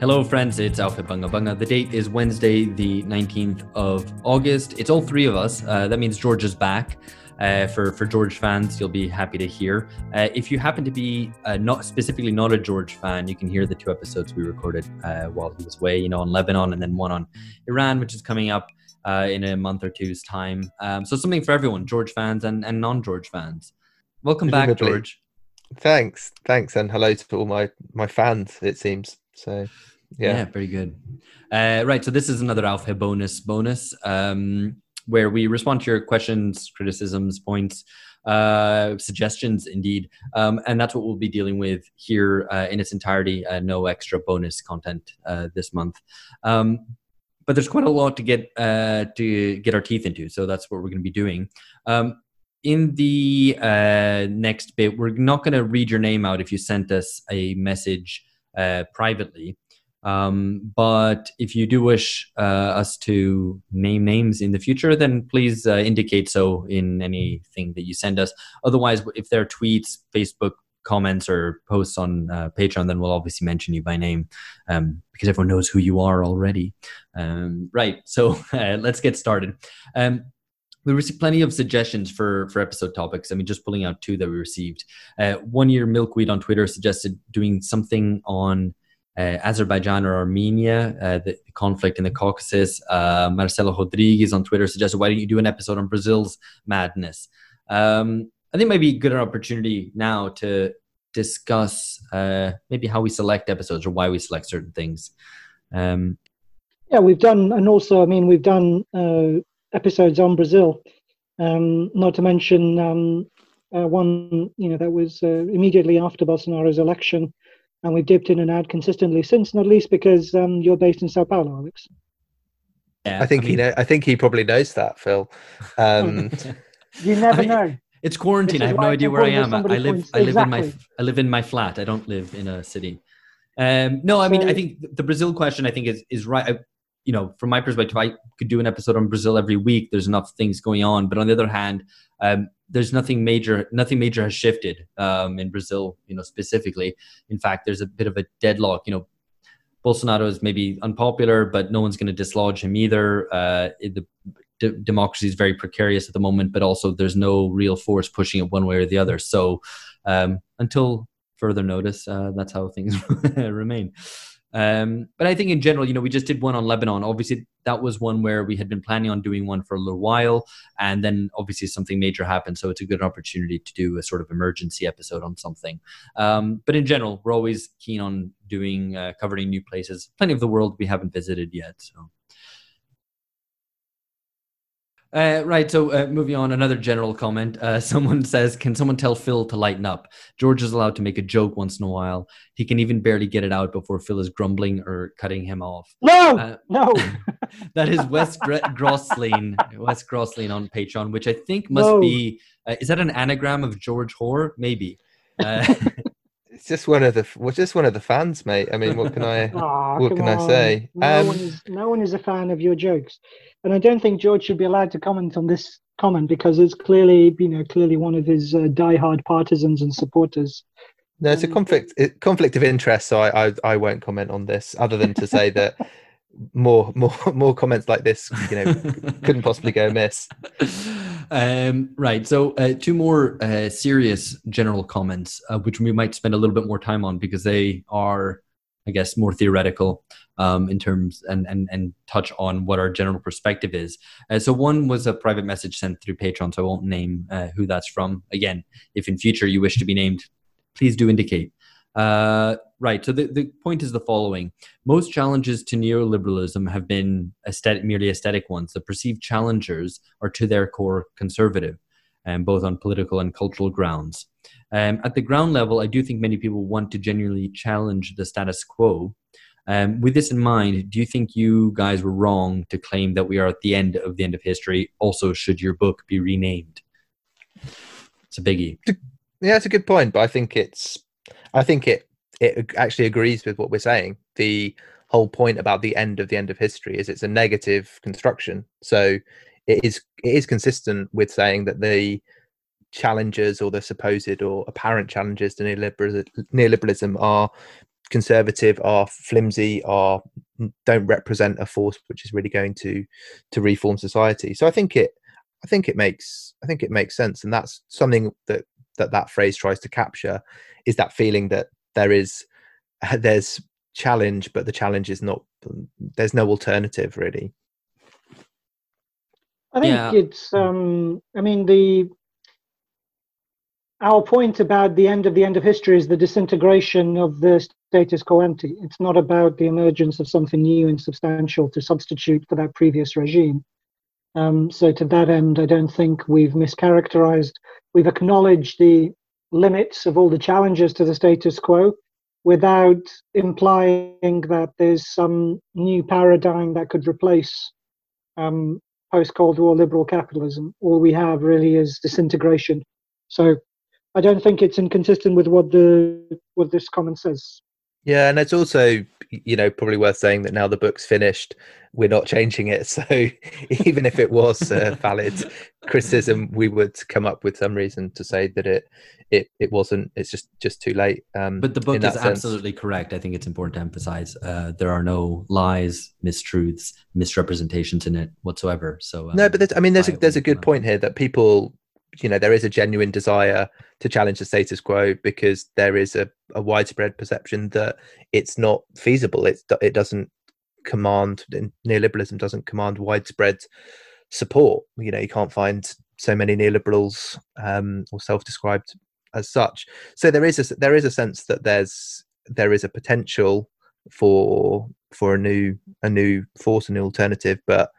Hello, friends. It's Aufhebunga Bunga. The date is Wednesday, the 19th of August. It's all three of us. Uh, that means George is back. Uh, for for George fans, you'll be happy to hear. Uh, if you happen to be uh, not specifically not a George fan, you can hear the two episodes we recorded uh, while he was away. You know, on Lebanon and then one on Iran, which is coming up uh, in a month or two's time. Um, so something for everyone, George fans and, and non-George fans. Welcome back, George. Thanks, thanks, and hello to all my my fans. It seems so. Yeah, yeah very good. Uh, right, so this is another Aufhebonus bonus. Um, where we respond to your questions, criticisms, points, uh, suggestions, indeed. Um, and that's what we'll be dealing with here uh, in its entirety. Uh, no extra bonus content uh, this month. Um, but there's quite a lot to get uh, to get our teeth into, so that's what we're going to be doing. Um, in the uh, next bit, we're not going to read your name out if you sent us a message privately. Um, but if you do wish uh, us to name names in the future, then please uh, indicate so in anything that you send us. Otherwise, if there are tweets, Facebook comments, or posts on uh, Patreon, then we'll obviously mention you by name um, because everyone knows who you are already. Um, right. So uh, let's get started. Um, we received plenty of suggestions for for episode topics. I mean, just pulling out two that we received. Uh, one year milkweed on Twitter suggested doing something on Azerbaijan or Armenia, uh, the, conflict in the Caucasus. Uh, Marcelo Rodriguez on Twitter suggested, why don't you do an episode on Brazil's madness? Um, I think maybe a good opportunity now to discuss uh, maybe how we select episodes or why we select certain things. Um, yeah, we've done, and also, I mean, we've done uh, episodes on Brazil. Um, not to mention um, uh, one, you know, that was immediately after Bolsonaro's election and we've dipped in and out consistently since, not least because um, you're based in Sao Paulo, Alex. Yeah, I think I mean, he know. I think he probably knows that, Phil. Um, you never I, know. It's quarantine. I have no idea where I am. I live. I live exactly. in my. I live in my flat. I don't live in a city. Um, no, I mean, I think the Brazil question. I think is is right. You know, from my perspective, I could do an episode on Brazil every week. There's enough things going on, but on the other hand, um, there's nothing major. Nothing major has shifted um, in Brazil. You know, specifically. In fact, there's a bit of a deadlock. You know, Bolsonaro is maybe unpopular, but no one's going to dislodge him either. Uh, the d- democracy is very precarious at the moment, but also there's no real force pushing it one way or the other. So um, until further notice, uh, that's how things remain. Um, but I think in general, you know, we just did one on Lebanon. Obviously, that was one where we had been planning on doing one for a little while, and then obviously something major happened. So it's a good opportunity to do a sort of emergency episode on something. Um, but in general, we're always keen on doing uh, covering new places, plenty of the world we haven't visited yet. So uh, right. So, uh, moving on, another general comment. Uh, someone says, Can someone tell Phil to lighten up? George is allowed to make a joke once in a while. He can even barely get it out before Phil is grumbling or cutting him off. No, uh, no. that is Wes Grosslin, Wes Grosslin on Patreon, which I think must no. be, uh, is that an anagram of George Hoare? Maybe. It's just one of the well, just one of the fans, mate. I mean, what can I oh, what can on. I say? No um, one is no one is a fan of your jokes, and I don't think George should be allowed to comment on this comment because it's clearly you know clearly one of his uh, diehard partisans and supporters. No, it's a um, conflict it, conflict of interest, so I, I I won't comment on this other than to say that more more more comments like this you know couldn't possibly go amiss. Um, right so uh, two more uh, serious general comments uh, which we might spend a little bit more time on because they are i guess more theoretical um, in terms and, and and touch on what our general perspective is. Uh, so one was a private message sent through patreon so i won't name uh, who that's from. Again if in future you wish to be named please do indicate uh, right. So the, the point is the following most challenges to neoliberalism have been aesthetic, merely aesthetic ones. The perceived challengers are to their core conservative, um, both on political and cultural grounds. Um, at the ground level, I do think many people want to genuinely challenge the status quo. Um, with this in mind, do you think you guys were wrong to claim that we are at the end of the end of history? Also, should your book be renamed? It's a biggie. Yeah, it's a good point, but I think it's I think it it actually agrees with what we're saying. The whole point about the end of the end of history is it's a negative construction. So it is it is consistent with saying that the challenges or the supposed or apparent challenges to neoliberalism, neoliberalism are conservative, are flimsy, are don't represent a force which is really going to to reform society. So I think it I think it makes I think it makes sense, and that's something that that that phrase tries to capture is that feeling that there is there's challenge, but the challenge is not there's no alternative really. I think yeah. it's um I mean the our point about the end of the end of history is the disintegration of the status quo ante. It's not about the emergence of something new and substantial to substitute for that previous regime. Um, so to that end, I don't think we've mischaracterized. We've acknowledged the limits of all the challenges to the status quo without implying that there's some new paradigm that could replace um, post Cold War liberal capitalism. All we have really is disintegration. So I don't think it's inconsistent with what the what this comment says. Yeah, and it's also you know probably worth saying that now the book's finished, we're not changing it. So even if it was a valid criticism, we would come up with some reason to say that it it it wasn't. It's just just too late. Um, but the book is absolutely correct. I think it's important to emphasize uh, there are no lies, mistruths, misrepresentations in it whatsoever. So um, no, but I mean, there's a, there's a good point here that people you know there is a genuine desire to challenge the status quo because there is a, a widespread perception that it's not feasible. It's it doesn't command neoliberalism doesn't command widespread support. You know you can't find so many neoliberals um, or self-described as such. So there is a there is a sense that there's there is a potential for for a new a new force a new alternative but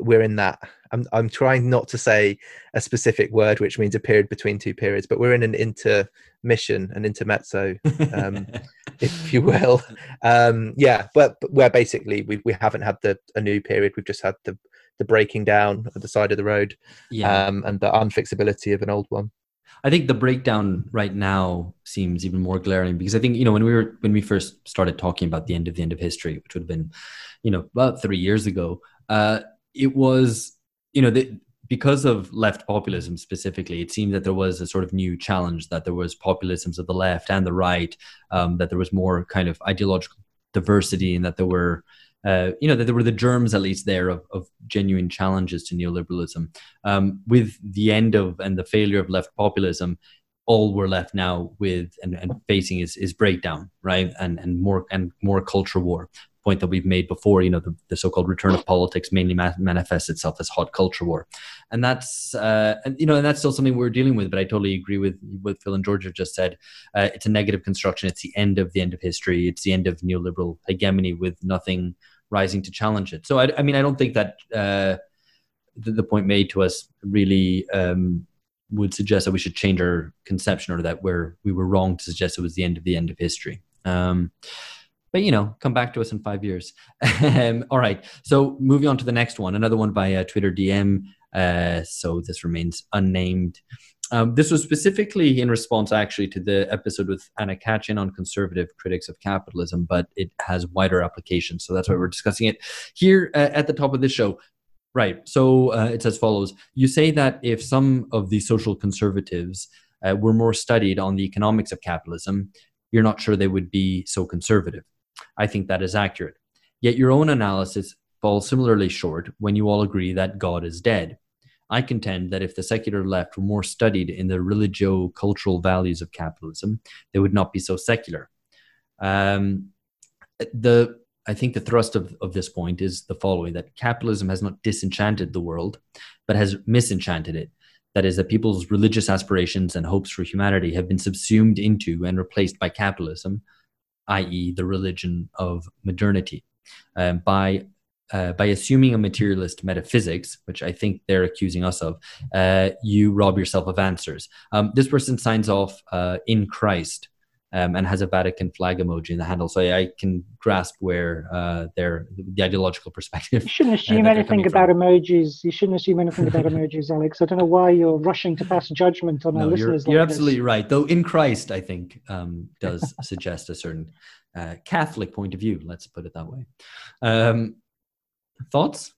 we're in that I'm I'm trying not to say a specific word which means a period between two periods, but we're in an intermission, an intermezzo, um, if you will. Um, yeah, but, but where basically we we haven't had the a new period, we've just had the the breaking down at the side of the road, yeah. um, and the unfixability of an old one. I think the breakdown right now seems even more glaring because I think you know when we were when we first started talking about the end of the end of history, which would have been, you know, about three years ago. Uh, it was you know, the, because of left populism specifically, it seemed that there was a sort of new challenge that there was populisms of the left and the right, um, that there was more kind of ideological diversity, and that there were, uh, you know, that there were the germs at least there of, of genuine challenges to neoliberalism. Um, with the end of and the failure of left populism, all we're left now with and, and facing is, is breakdown, right, and and more and more culture war point that we've made before. You know, the, the so-called return of politics mainly ma- manifests itself as hot culture war, and that's uh, and you know, and that's still something we're dealing with. But I totally agree with what Phil and George have just said. Uh, it's a negative construction. It's the end of the end of history. It's the end of neoliberal hegemony with nothing rising to challenge it. So I, I mean, I don't think that uh, the, the, point made to us really. Um, would suggest that we should change our conception or that we're we were wrong to suggest it was the end of the end of history. Um, but you know, come back to us in five years. um, all right. So moving on to the next one, another one by uh, Twitter DM. Uh, so this remains unnamed. Um, this was specifically in response, actually, to the episode with Anna Kachin on conservative critics of capitalism, but it has wider applications. So that's why we're discussing it here uh, at the top of this show. Right. So uh, it's as follows You say that if some of the social conservatives uh, were more studied on the economics of capitalism, you're not sure they would be so conservative. I think that is accurate. Yet your own analysis falls similarly short when you all agree that God is dead. I contend that if the secular left were more studied in the religio cultural values of capitalism, they would not be so secular. Um, the I think the thrust of, of this point is the following that capitalism has not disenchanted the world, but has misenchanted it. That is, that people's religious aspirations and hopes for humanity have been subsumed into and replaced by capitalism, i.e., the religion of modernity, um, by uh, by assuming a materialist metaphysics, which I think they're accusing us of, uh, you rob yourself of answers. Um, this person signs off uh, in Christ um, and has a Vatican flag emoji in the handle, so I, I can grasp where uh, their the ideological perspective. You shouldn't uh, assume anything about from. emojis. You shouldn't assume anything about emojis, Alex. I don't know why you're rushing to pass judgment on no, our you're, listeners. You're like absolutely this. right. Though in Christ, I think um, does suggest a certain uh, Catholic point of view. Let's put it that way. Um, thoughts?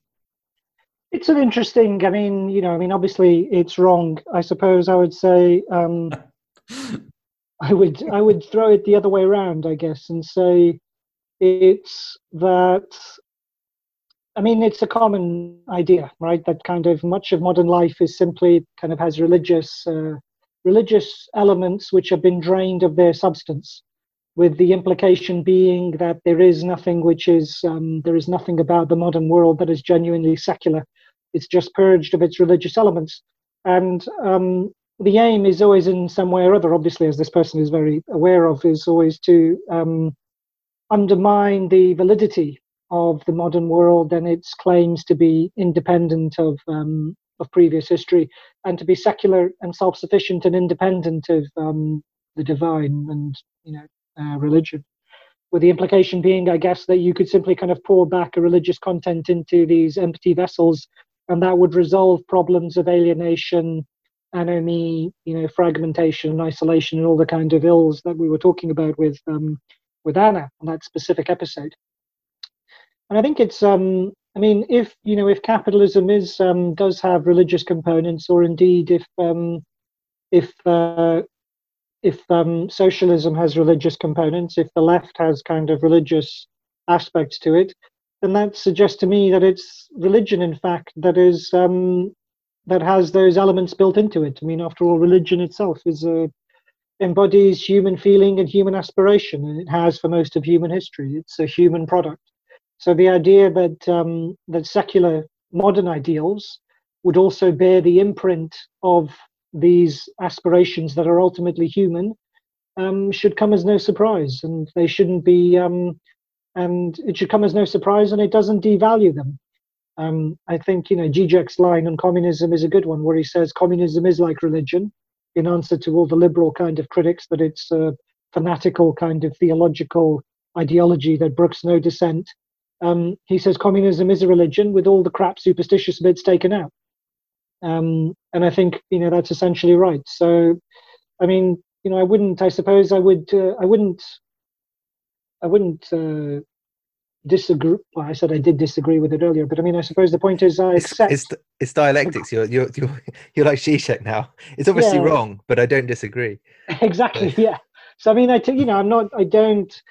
It's an interesting. I mean, you know, I mean, obviously, it's wrong. I suppose I would say. I would I would throw it the other way around, I guess, and say it's that. I mean, it's a common idea, right? That kind of much of modern life is simply kind of has religious uh, religious elements which have been drained of their substance, with the implication being that there is nothing which is um, there is nothing about the modern world that is genuinely secular. It's just purged of its religious elements, and um, the aim is always in some way or other, obviously, as this person is very aware of, is always to um, undermine the validity of the modern world and its claims to be independent of um, of previous history and to be secular and self-sufficient and independent of um, the divine and you know uh, religion. With the implication being, I guess, that you could simply kind of pour back a religious content into these empty vessels, and that would resolve problems of alienation, anomie, you know, fragmentation and isolation and all the kind of ills that we were talking about with um, with Anna on that specific episode. And I think it's, um, I mean, if you know, if capitalism is um, does have religious components, or indeed if um, if uh, if um, socialism has religious components, if the left has kind of religious aspects to it, then that suggests to me that it's religion, in fact, that is um, that has those elements built into it. I mean, after all, religion itself is a embodies human feeling and human aspiration, and it has for most of human history. It's a human product. So the idea that um, that secular modern ideals would also bear the imprint of these aspirations that are ultimately human um, should come as no surprise, and they shouldn't be. Um, and it should come as no surprise, and it doesn't devalue them. Um, I think you know Zizek's line on communism is a good one, where he says communism is like religion, in answer to all the liberal kind of critics that it's a fanatical kind of theological ideology that brooks no dissent. Um, he says communism is a religion with all the crap superstitious bits taken out, um, and I think you know that's essentially right. So, I mean, you know, I wouldn't. I suppose I would. Uh, I wouldn't. I wouldn't uh, disagree. Well, I said I did disagree with it earlier, but I mean, I suppose the point is I accept. It's, it's, it's dialectics. You're you're you're you're like Zizek now. It's obviously yeah. wrong, but I don't disagree. Exactly. So. Yeah. So I mean, I t- you know, I'm not. I don't.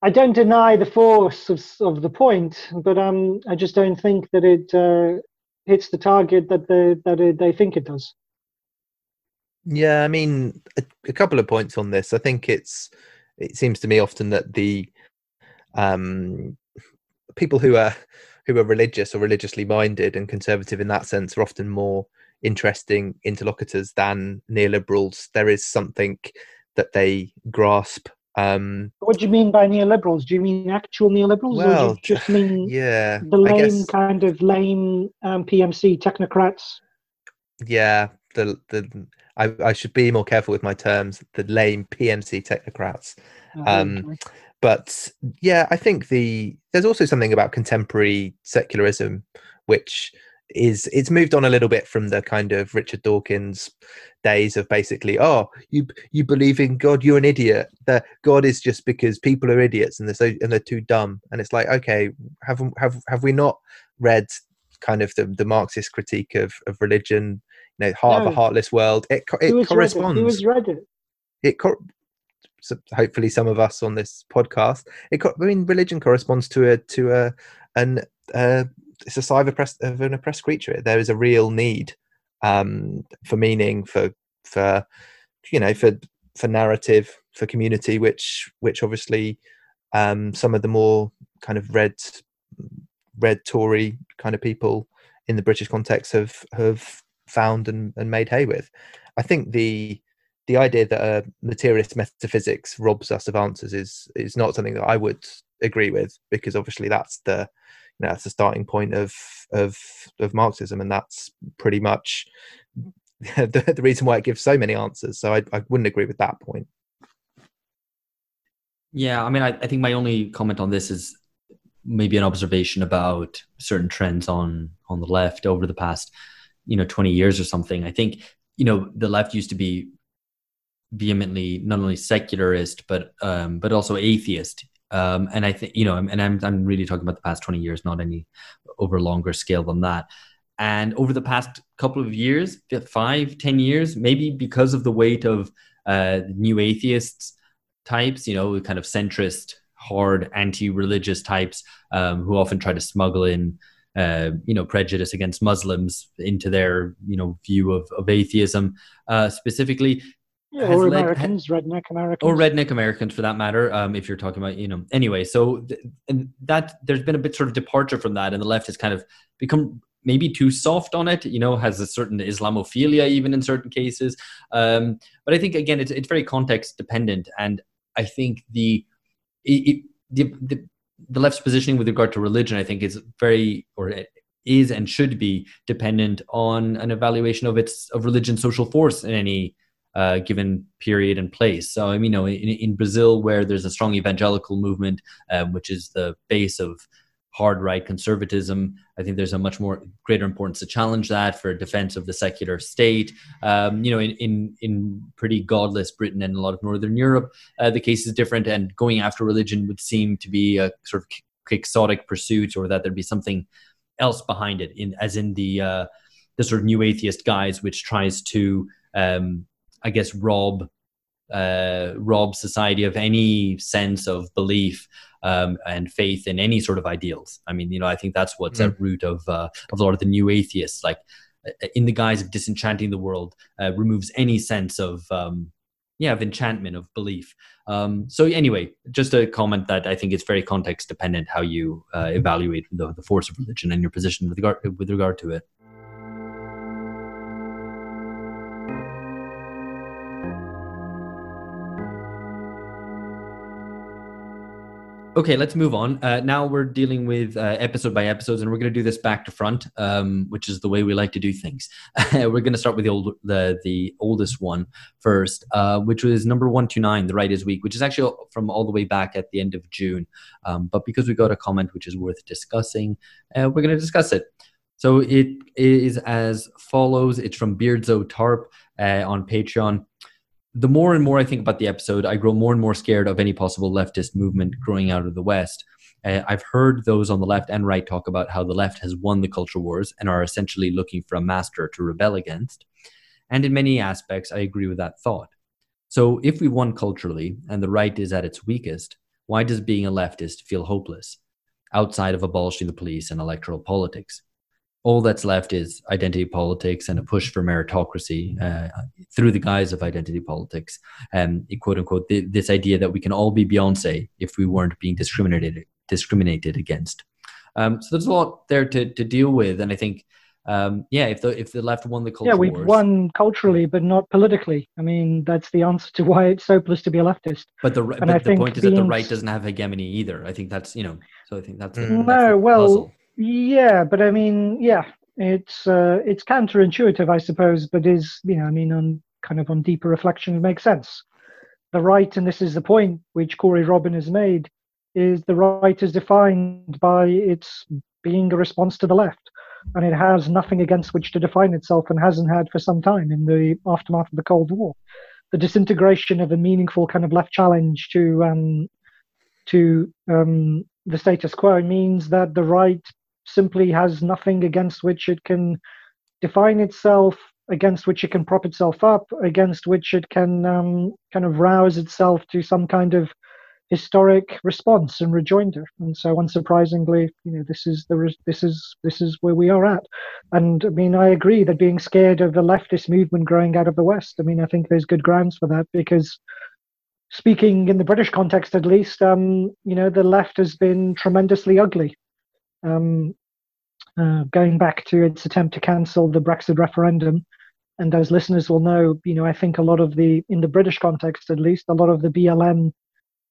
I don't deny the force of, of the point, but um, I just don't think that it uh, hits the target that the that it, they think it does. Yeah, I mean, a, a couple of points on this. I think it's it seems to me often that the um, people who are who are religious or religiously minded and conservative in that sense are often more interesting interlocutors than neoliberals. There is something that they grasp. Um, what do you mean by neoliberals? Do you mean actual neoliberals, well, or do you just mean yeah, the lame guess, kind of lame um, PMC technocrats? Yeah, the the I, I should be more careful with my terms. The lame PMC technocrats. Oh, um, okay but yeah i think the there's also something about contemporary secularism which is it's moved on a little bit from the kind of richard dawkins days of basically oh you you believe in god you're an idiot that god is just because people are idiots and they're so and they're too dumb and it's like okay have have have we not read kind of the, the marxist critique of of religion you know heart no. of a heartless world it, it corresponds it. read it it hopefully some of us on this podcast. It, I mean, religion corresponds to a to a an uh, it's a sign of, oppressed, of an oppressed creature. There is a real need um, for meaning, for for you know, for for narrative, for community, which which obviously um, some of the more kind of red red Tory kind of people in the British context have have found and, and made hay with. I think the the idea that a materialist metaphysics robs us of answers is is not something that I would agree with because obviously that's the you know that's the starting point of of of Marxism and that's pretty much the, the reason why it gives so many answers. So I, I wouldn't agree with that point. Yeah, I mean, I, I think my only comment on this is maybe an observation about certain trends on on the left over the past you know 20 years or something i think you know the left used to be vehemently not only secularist but um, but also atheist. Um, and I think you know, and I'm I'm really talking about the past 20 years, not any over longer scale than that. And over the past couple of years, five, ten years, maybe because of the weight of uh, new atheists types, you know, kind of centrist, hard, anti-religious types um, who often try to smuggle in. Uh, you know, prejudice against Muslims into their, you know, view of, of atheism. Uh, specifically, yeah, or Americans, led, redneck Americans, or redneck Americans for that matter. Um, if you're talking about, you know, anyway. So th- and that there's been a bit sort of departure from that, and the left has kind of become maybe too soft on it. You know, has a certain Islamophilia even in certain cases. Um, but I think again, it's it's very context dependent, and I think the it, the, the the left's positioning with regard to religion, I think, is very or is and should be dependent on an evaluation of its of religion social force in any uh, given period and place. So, I mean, you know, in, in Brazil, where there's a strong evangelical movement, um, which is the base of hard right conservatism, I think there's a much more greater importance to challenge that for defense of the secular state. Um, you know, in, in in pretty godless Britain and a lot of Northern Europe, uh, the case is different, and going after religion would seem to be a sort of quixotic pursuit, or that there'd be something else behind it, in as in the uh, the sort of new atheist guise, which tries to um, I guess, rob uh, rob society of any sense of belief um, and faith in any sort of ideals. I mean, you know, I think that's what's mm. at root of uh, of a lot of the new atheists, like uh, in the guise of disenchanting the world, uh, removes any sense of um, yeah of enchantment of belief. Um, so anyway, just a comment that I think it's very context dependent how you uh, evaluate the, the force of religion and your position with regard with regard to it. Okay, let's move on. Uh, now we're dealing with uh, episode by episodes, and we're going to do this back to front, um, which is the way we like to do things. we're going to start with the old, the the oldest one first, uh, which was number one two nine, the Writers Week, which is actually from all the way back at the end of June. Um, but because we got a comment which is worth discussing, uh, we're going to discuss it. So it is as follows. It's from Beardzo Tarp uh, on Patreon the more and more I think about the episode, I grow more and more scared of any possible leftist movement growing out of the West. Uh, I've heard those on the left and right talk about how the left has won the culture wars and are essentially looking for a master to rebel against. And in many aspects, I agree with that thought. So, if we won culturally and the right is at its weakest, why does being a leftist feel hopeless outside of abolishing the police and electoral politics? All that's left is identity politics and a push for meritocracy uh, through the guise of identity politics. Um, quote unquote, th- this idea that we can all be Beyonce if we weren't being discriminated discriminated against. Um, so there's a lot there to, to deal with, and I think, um, yeah, if the if the left won the culture, yeah, we've wars, won culturally, but not politically. I mean, that's the answer to why it's hopeless to be a leftist. But the but the point is that the right doesn't have hegemony either. I think that's you know, so I think that's the, no, that's well. Puzzle yeah, but I mean, yeah, it's uh, it's counterintuitive, I suppose, but is you know, I mean, on kind of on deeper reflection, it makes sense. The right, and this is the point which Corey Robin has made, is the right is defined by its being a response to the left, and it has nothing against which to define itself, and hasn't had for some time in the aftermath of the Cold War. The disintegration of a meaningful kind of left challenge to um, to um, the status quo means that the right simply has nothing against which it can define itself, against which it can prop itself up, against which it can um, kind of rouse itself to some kind of historic response and rejoinder. And so, unsurprisingly, you know, this is the this is this is where we are at. And I mean, I agree that being scared of the leftist movement growing out of the West. I mean, I think there's good grounds for that because. Speaking in the British context, at least, um, you know, the left has been tremendously ugly um, uh, going back to its attempt to cancel the Brexit referendum. And as listeners will know, you know, I think a lot of the, in the British context at least, a lot of the BLM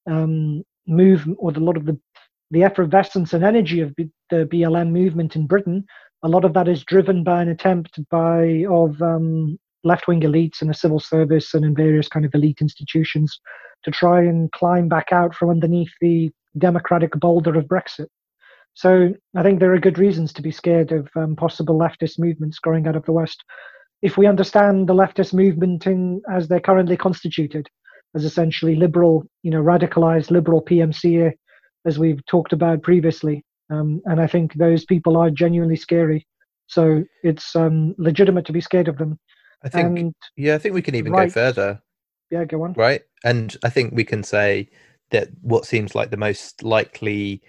um, movement, or a lot of the the effervescence and energy of the BLM movement in Britain, a lot of that is driven by an attempt by of um, left-wing elites in the civil service and in various kind of elite institutions to try and climb back out from underneath the democratic boulder of Brexit. So I think there are good reasons to be scared of um, possible leftist movements growing out of the West. If we understand the leftist movement in, as they're currently constituted, as essentially liberal, you know, radicalized liberal PMC, as we've talked about previously, um, and I think those people are genuinely scary. So it's um, legitimate to be scared of them. I think, and, yeah, I think we can even right. go further. yeah, go on. Right, and I think we can say that what seems like the most likely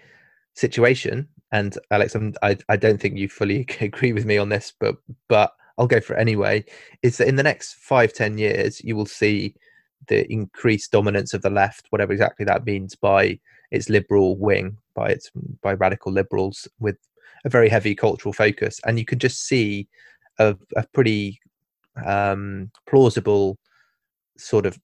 situation and alex I'm, i i don't think you fully agree with me on this but but i'll go for it anyway is that in the next five ten years you will see the increased dominance of the left whatever exactly that means by its liberal wing by its by radical liberals with a very heavy cultural focus. And you could just see a, a pretty um, plausible sort of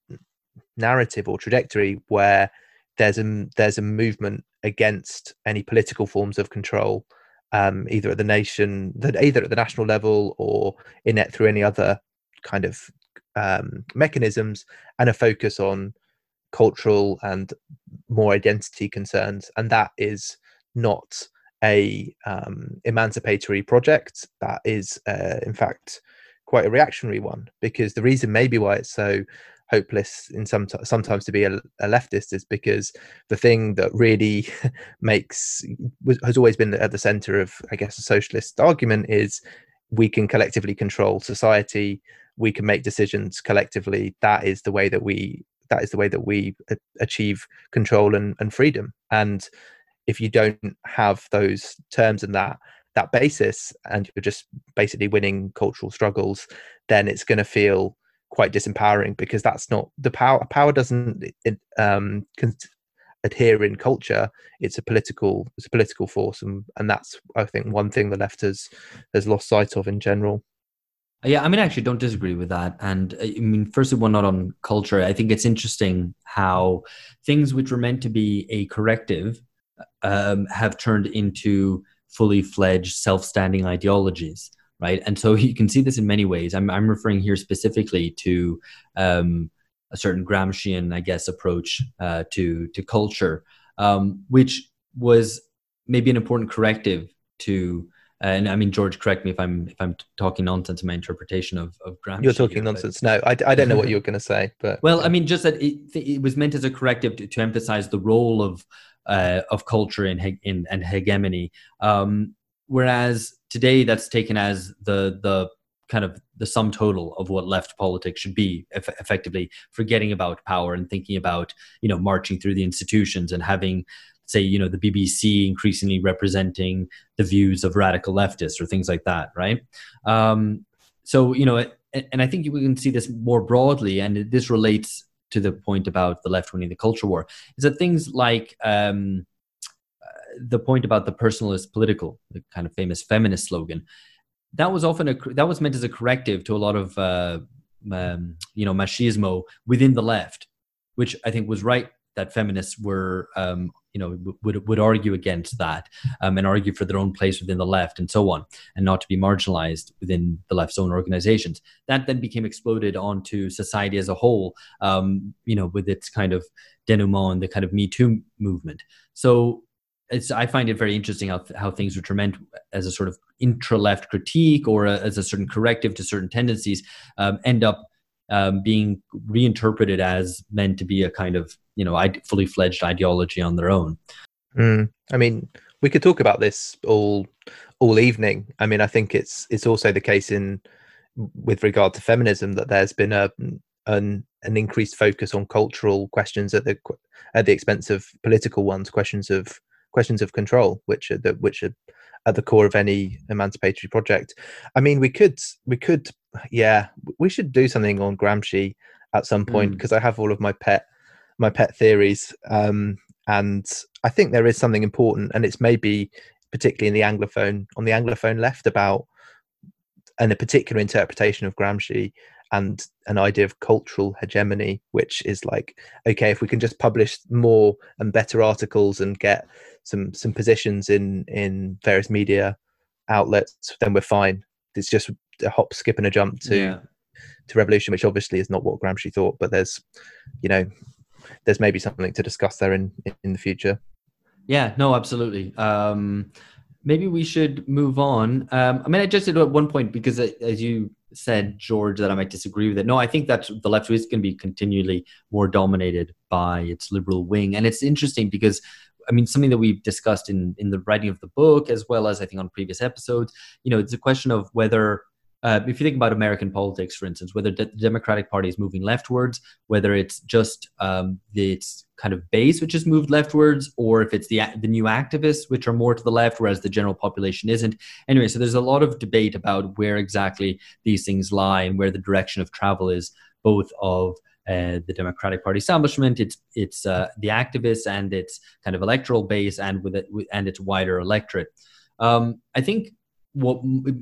narrative or trajectory where there's a there's a movement against any political forms of control, um, either at the nation, either at the national level or in it through any other kind of um, mechanisms, and a focus on cultural and more identity concerns, and that is not a um, emancipatory project. That is, uh, in fact, quite a reactionary one because the reason maybe why it's so hopeless in some sometimes to be a, a, leftist is because the thing that really makes has always been at the center of i guess a socialist argument is we can collectively control society. We can make decisions collectively. That is the way that we that is the way that we achieve control and, and freedom. And if you don't have those terms and that that basis and you're just basically winning cultural struggles then it's going to feel quite disempowering because that's not the power power doesn't um, adhere in culture. It's a political it's a political force and and that's i think one thing the left has has lost sight of in general. Yeah i mean i actually don't disagree with that. And uh, i mean first of all not on culture. I think it's interesting how things which were meant to be a corrective um, have turned into fully fledged self-standing ideologies right? And so you can see this in many ways. I'm, I'm referring here specifically to um, a certain Gramscian, I guess, approach uh, to to culture, um, which was maybe an important corrective to. Uh, and I mean, George, correct me if I'm if I'm talking nonsense in my interpretation of of Gramsci. You're talking here, nonsense. But... No, I, I don't know what you were going to say, but well, I mean, just that it, it was meant as a corrective to, to emphasize the role of uh, of culture in, in and hegemony. Um, whereas today that's taken as the the kind of the sum total of what left politics should be eff- effectively. Forgetting about power and thinking about you know marching through the institutions and having say you know the bbc increasingly representing the views of radical leftists or things like that right? Um, so you know and i think we can see this more broadly and this relates to the point about the left winning the culture war is that things like um, the point about the personalist political, the kind of famous feminist slogan, that was often a that was meant as a corrective to a lot of uh, um, you know machismo within the left, which I think was right that feminists were um, you know would would argue against that um, and argue for their own place within the left and so on, and not to be marginalized within the left's own organizations. That then became exploded onto society as a whole, um, you know, with its kind of denouement and the kind of Me Too movement. So it's I find it very interesting how how things which are meant as a sort of intra left critique or a, as a certain corrective to certain tendencies um, end up um, being reinterpreted as meant to be a kind of you know fully fledged ideology on their own. Mm, I mean, we could talk about this all all evening. I mean, I think it's it's also the case in with regard to feminism that there's been a an an increased focus on cultural questions at the at the expense of political ones, questions of questions of control, which are the, which are at the core of any emancipatory project. I mean, we could we could yeah, we should do something on Gramsci at some point because mm. I have all of my pet my pet theories, um, and I think there is something important, and it's maybe particularly in the anglophone on the anglophone left about and a particular interpretation of Gramsci and an idea of cultural hegemony, which is like, okay, if we can just publish more and better articles and get some some positions in in various media outlets, then we're fine. It's just a hop, skip, and a jump to yeah. to revolution, which obviously is not what Gramsci thought. But there's, you know, there's maybe something to discuss there in in the future. Yeah, no, absolutely. Um, maybe we should move on. Um, I mean, I just did at one point because, uh, as you said, George, that I might disagree with it. No, I think that the left is going to be continually more dominated by its liberal wing, and it's interesting because. I mean, something that we've discussed in in the writing of the book, as well as I think on previous episodes. You know, it's a question of whether uh, if you think about American politics, for instance, whether the Democratic Party is moving leftwards, whether it's just um, its kind of base which has moved leftwards, or if it's the the new activists which are more to the left, whereas the general population isn't. Anyway, so there's a lot of debate about where exactly these things lie and where the direction of travel is, both of uh, the Democratic Party establishment, its its uh, the activists and its kind of electoral base, and with it and its wider electorate. Um, I think what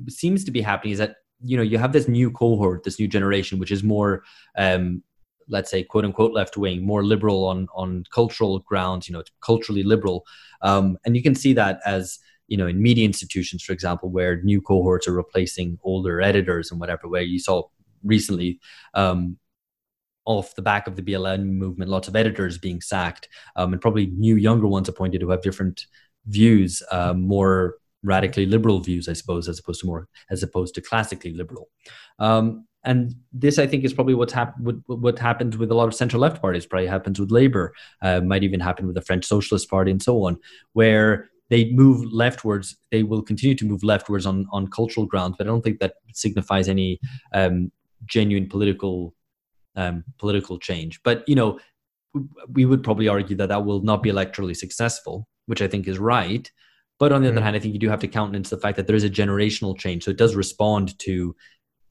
seems to be happening is that you know you have this new cohort this new generation which is more um let's say quote unquote left wing more liberal on on cultural grounds you know culturally liberal. Um and you can see that as you know in media institutions for example where new cohorts are replacing older editors and whatever where you saw recently um off the back of the BLM movement, lots of editors being sacked, um, and probably new younger ones appointed who have different views, um, more radically liberal views, I suppose, as opposed to more as opposed to classically liberal. Um, and this, I think, is probably what's hap- what, what happens with a lot of centre left parties. Probably happens with Labour. Uh, might even happen with the French Socialist Party and so on, where they move leftwards. They will continue to move leftwards on on cultural grounds, but I don't think that signifies any um, genuine political um, political change. But you know, we would probably argue that that will not be electorally successful, which I think is right. But on the other mm. hand, I think you do have to countenance the fact that there is a generational change. So it does respond to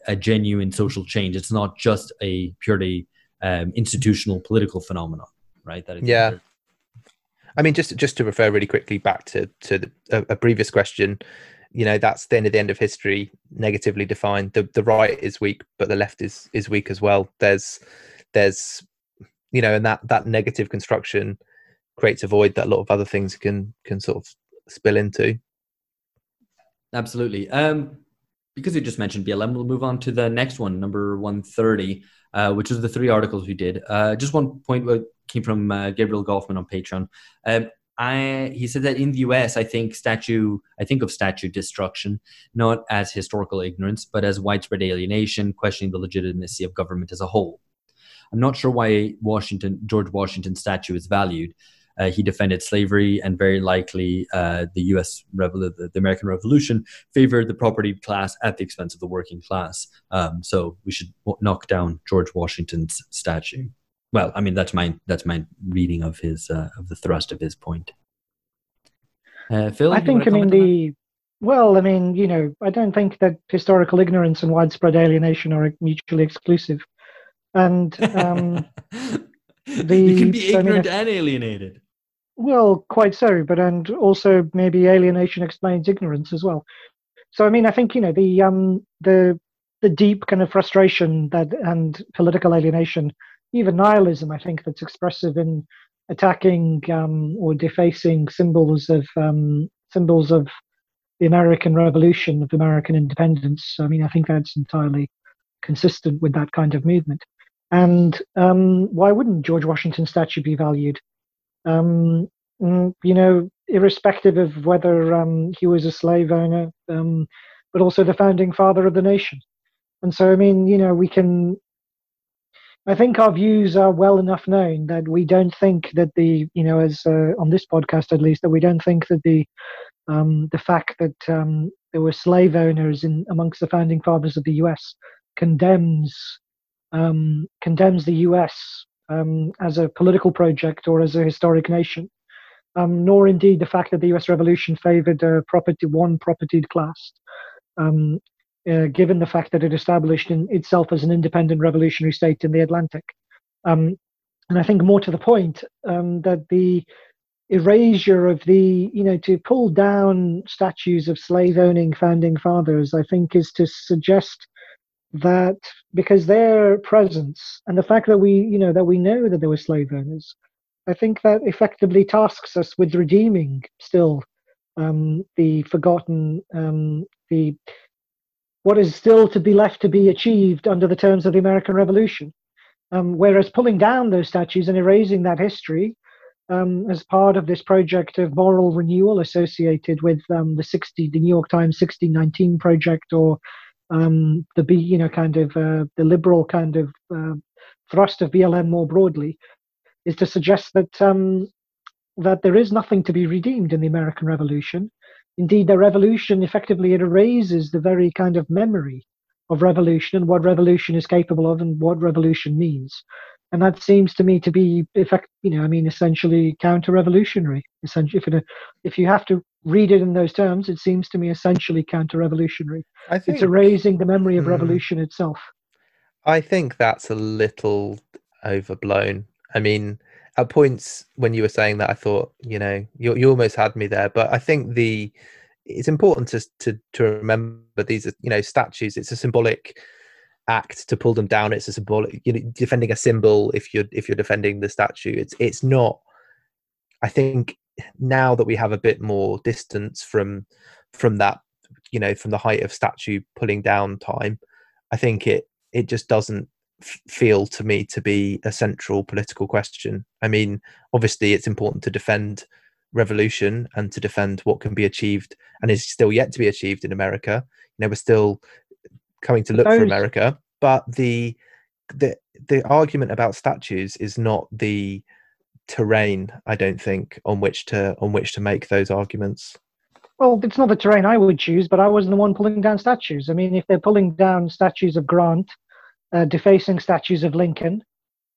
a genuine social change. It's not just a purely um, institutional political phenomenon, right? That yeah. I mean, just just to refer really quickly back to to the, a, a, previous question, you know, that's the end of the end of history, negatively defined. The the right is weak, but the left is is weak as well. There's there's you know, and that that negative construction creates a void that a lot of other things can can sort of spill into. Absolutely. Um, because you just mentioned BLM, we'll move on to the next one, number 130, uh, which was the three articles we did. Uh, just one point came from uh, Gabriel Golfman on Patreon. Um, I, he said that in the US, I think statue, I think of statue destruction not as historical ignorance, but as widespread alienation, questioning the legitimacy of government as a whole. I'm not sure why Washington, George Washington statue is valued. Uh, he defended slavery, and very likely uh, the U.S. Revol- the, the, American Revolution favored the property class at the expense of the working class. Um, so we should w- knock down George Washington's statue. Well, I mean that's my that's my reading of his uh, of the thrust of his point. Uh, Phil, I think I mean the well, I mean you know I don't think that historical ignorance and widespread alienation are mutually exclusive, and um, the, you can be ignorant I mean, and alienated. Well, quite so, but and also maybe alienation explains ignorance as well. So I mean, I think you know the um the the deep kind of frustration that and political alienation, even nihilism, I think that's expressive in attacking um, or defacing symbols of um, symbols of the American Revolution, of American independence. I mean, I think that's entirely consistent with that kind of movement. And um, why wouldn't George Washington's statue be valued? Um, mm, you know, irrespective of whether um, he was a slave owner, um, but also the founding father of the nation. And so, I mean, you know, we can. I think our views are well enough known that we don't think that the, you know, as uh, on this podcast at least, that we don't think that the um, the fact that um, there were slave owners in amongst the founding fathers of the U.S. condemns um, condemns the US um, as a political project or as a historic nation, um, nor indeed the fact that the US Revolution favored a property, one propertied class, um, uh, given the fact that it established itself as an independent revolutionary state in the Atlantic. Um, and I think more to the point um, that the erasure of the, you know, to pull down statues of slave owning founding fathers, I think is to suggest that because their presence and the fact that we you know that we know that there were slave owners i think that effectively tasks us with redeeming still um, the forgotten um, the what is still to be left to be achieved under the terms of the american revolution. Um, whereas pulling down those statues and erasing that history um, as part of this project of moral renewal associated with um, the 60 the new york times 1619 project or um, the be you know kind of uh, the liberal kind of uh, thrust of BLM more broadly is to suggest that um, that there is nothing to be redeemed in the American Revolution. Indeed, the revolution effectively it erases the very kind of memory of revolution and what revolution is capable of and what revolution means. And that seems to me to be, effect, you know, I mean, essentially counter-revolutionary. Essentially, if, if you have to read it in those terms, it seems to me essentially counter-revolutionary. It's erasing the memory of mm, revolution itself. I think that's a little overblown. I mean, at points when you were saying that, I thought, you know, you you almost had me there. But I think the it's important to to to remember these are you know statues. It's a symbolic act to pull them down. It's a symbolic you know defending a symbol if you're if you're defending the statue. It's it's not. I think now that we have a bit more distance from from that you know from the height of statue pulling down time, I think it it just doesn't feel to me to be a central political question. I mean, obviously, it's important to defend revolution and to defend what can be achieved and is still yet to be achieved in America. You know, we're still coming to look Those... for America, but the the the argument about statues is not the terrain. I don't think on which to on which to make those arguments. Well, it's not the terrain I would choose, but I wasn't the one pulling down statues. I mean, if they're pulling down statues of Grant uh, defacing statues of Lincoln,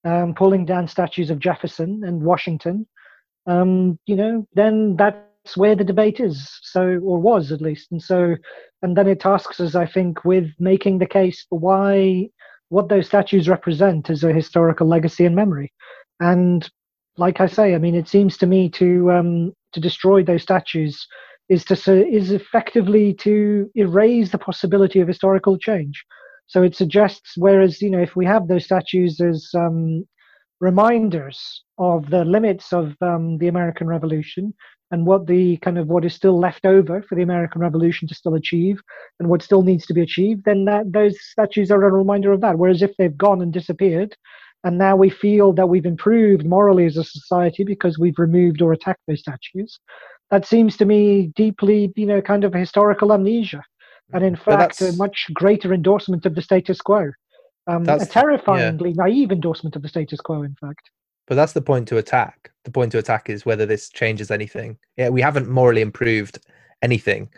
um, pulling down statues of Jefferson and Washington, um, you know, then that's where the debate is. So, or was at least. And so, and then it tasks us, I think, with making the case for why what those statues represent is a historical legacy and memory. And like I say, I mean, it seems to me to um, to destroy those statues is to is effectively to erase the possibility of historical change. So it suggests, whereas you know, if we have those statues as um, reminders of the limits of um, the American Revolution and what the kind of what is still left over for the American Revolution to still achieve and what still needs to be achieved, then that those statues are a reminder of that. Whereas if they've gone and disappeared, and now we feel that we've improved morally as a society because we've removed or attacked those statues, that seems to me deeply, you know, kind of historical amnesia and in fact, a much greater endorsement of the status quo. Um, a terrifyingly yeah. naive endorsement of the status quo, in fact. But that's the point to attack. The point to attack is whether this changes anything. Yeah, we haven't morally improved anything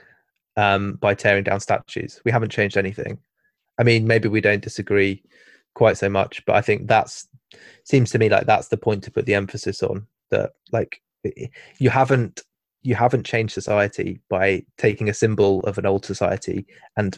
um, by tearing down statues. We haven't changed anything. I mean, maybe we don't disagree quite so much, but I think that's seems to me like that's the point to put the emphasis on. That like you haven't you haven't changed society by taking a symbol of an old society and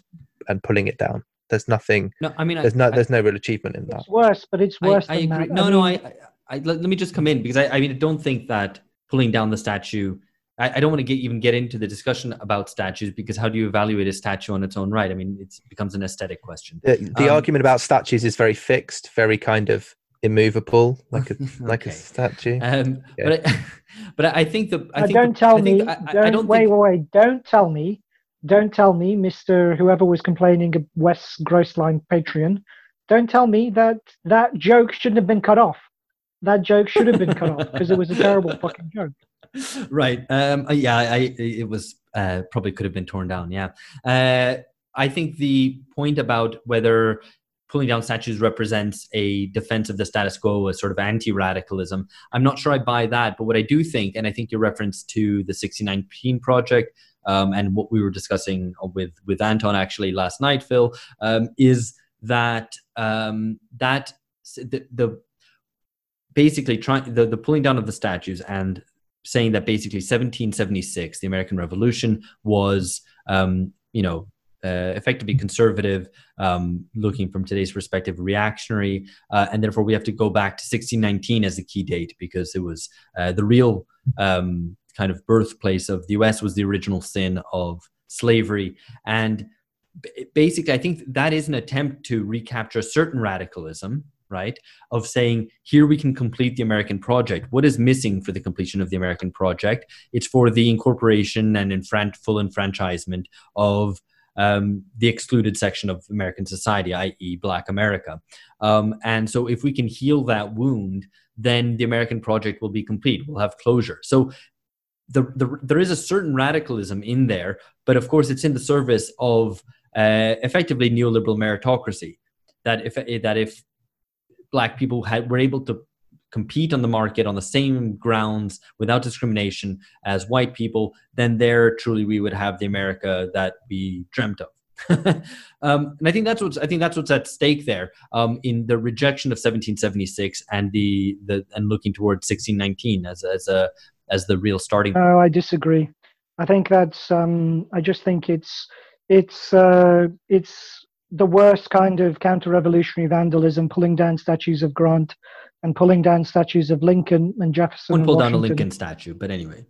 and pulling it down. There's nothing. No, I mean, there's I, no there's no real achievement in that. It's worse, but it's worse. I, I agree. That. No, I no, I, I, let, let, me just come in because I, I mean, I don't think that pulling down the statue. I, I don't want to get even get into the discussion about statues because how do you evaluate a statue on its own right? I mean, it becomes an aesthetic question. The, the um, argument about statues is very fixed, very kind of immovable, like a okay. like a statue. Um, yeah. But I, but I think the I think don't the, tell I me. I, don't, I don't wait, think... wait, wait! Don't tell me. Don't tell me, Mister. Whoever was complaining of Wes Grossline Patreon. Don't tell me that that joke shouldn't have been cut off. That joke should have been cut off because it was a terrible fucking joke. Right. Um. Uh, yeah. I. It was. Uh. Probably could have been torn down. Yeah. Uh. I think the point about whether pulling down statues represents a defense of the status quo, a sort of anti-radicalism. I'm not sure I buy that, but what I do think, and I think your reference to the 1619 project um, and what we were discussing with with Anton actually last night, Phil, um, is that um, that the, the basically trying the, the pulling down of the statues and saying that basically 1776, the American Revolution, was um, you know uh, effectively conservative, um, looking from today's perspective, reactionary, uh, and therefore we have to go back to 1619 as a key date because it was uh, the real um, kind of birthplace of the U.S. was the original sin of slavery, and basically, I think that is an attempt to recapture certain radicalism. Right, of saying here we can complete the American project. What is missing for the completion of the American project? It's for the incorporation and full enfranchisement of um, the excluded section of American society, i.e., Black America. Um, and so, if we can heal that wound, then the American project will be complete. We'll have closure. So, the, the, there is a certain radicalism in there, but of course, it's in the service of uh, effectively neoliberal meritocracy. That if that if black people had, were able to compete on the market on the same grounds without discrimination as white people, then there truly we would have the America that we dreamt of. um, and I think that's what's I think that's what's at stake there um, in the rejection of 1776 and the the and looking towards 1619 as as a as the real starting. No, I disagree. I think that's. Um, I just think it's it's uh, it's the worst kind of counter-revolutionary vandalism, pulling down statues of Grant and pulling down statues of Lincoln and Jefferson. Wouldn't pull down a Lincoln statue, but anyway.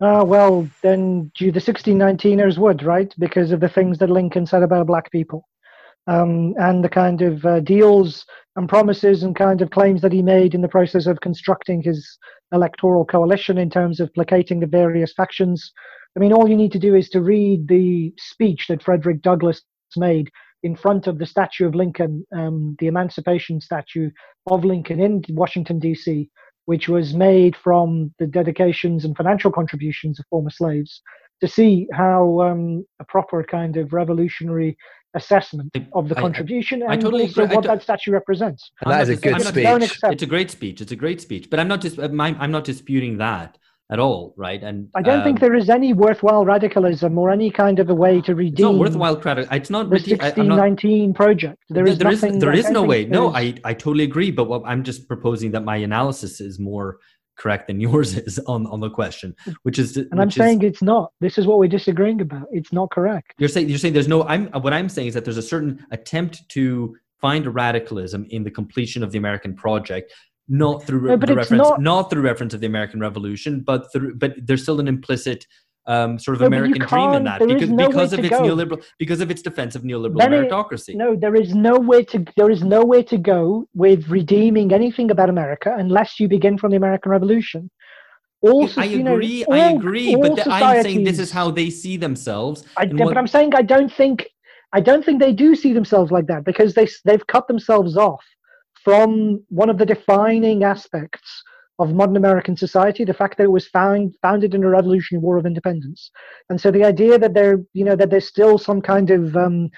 Ah, well, then the 1619ers would, right? Because of the things that Lincoln said about black people. Um, and the kind of uh, deals and promises and kind of claims that he made in the process of constructing his electoral coalition in terms of placating the various factions. I mean, all you need to do is to read the speech that Frederick Douglass made in front of the statue of Lincoln, um, the Emancipation statue of Lincoln in Washington, D.C., which was made from the dedications and financial contributions of former slaves, to see how um, a proper kind of revolutionary assessment of the I- I- contribution I and totally also agree. What to- that statue represents. And that a good I'm speech. Don't It's a great speech. It's a great speech, but I'm not just I'm, I'm not disputing that at all, right? And I don't um, think there is any worthwhile radicalism or any kind of a way to it's redeem not worthwhile credit. It's not. the rede- I, am not 1619 project. There is there is nothing. there I is no way. No, I I totally agree. But what I'm just proposing that my analysis is more correct than yours is on on the question, which is And I'm which is- saying it's not. This is what we're disagreeing about. It's not correct. You're saying you're saying there's no. I'm what I'm saying is that there's a certain attempt to find a radicalism in the completion of the American project, not through No, but the reference, not- not, through reference of the American Revolution, but through. But there's still an implicit. Um, sort of No, American dream in that because no because of its go. neoliberal because of its defense of neoliberal Then it- meritocracy. No, there is no way to. There is no way to go with redeeming anything about America unless you begin from the American Revolution. All, I you know, agree. I all- agree. But the, I'm saying this is how they see themselves. I, and but I'm saying I don't think I don't think they do see themselves like that because they they've cut themselves off from one of the defining aspects of modern American society, the fact that it was found founded in a Revolutionary War of Independence, and so the idea that there you know that there's still some kind of um,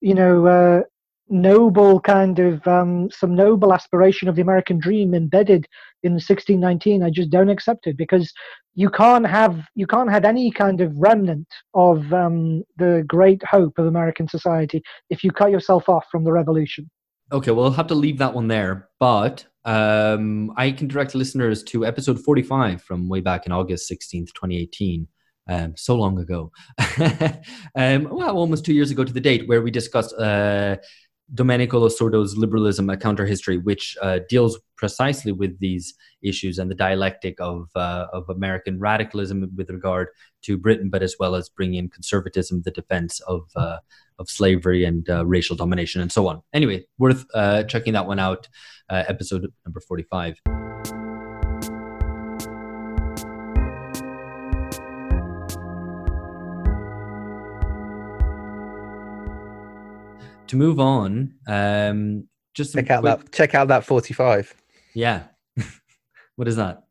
you know uh, noble kind of um, some noble aspiration of the American dream embedded in 1619, I just don't accept it because you can't have you can't have any kind of remnant of um, the great hope of American society if you cut yourself off from the revolution. Okay, well, I'll have to leave that one there. But um, I can direct listeners to episode 45 from way back in August 16th, 2018. Um, so long ago. um, well, almost two years ago to the date, where we discussed uh, Domenico Losurdo's Liberalism, a Counter History, which uh, deals precisely with these issues and the dialectic of, uh, of American radicalism with regard to Britain, but as well as bringing in conservatism, the defense of, uh, of slavery and uh, racial domination, and so on. Anyway, worth uh, checking that one out, uh, episode number 45. To move on, um, just Check out quick- that. Check out that forty-five. Yeah. what is that?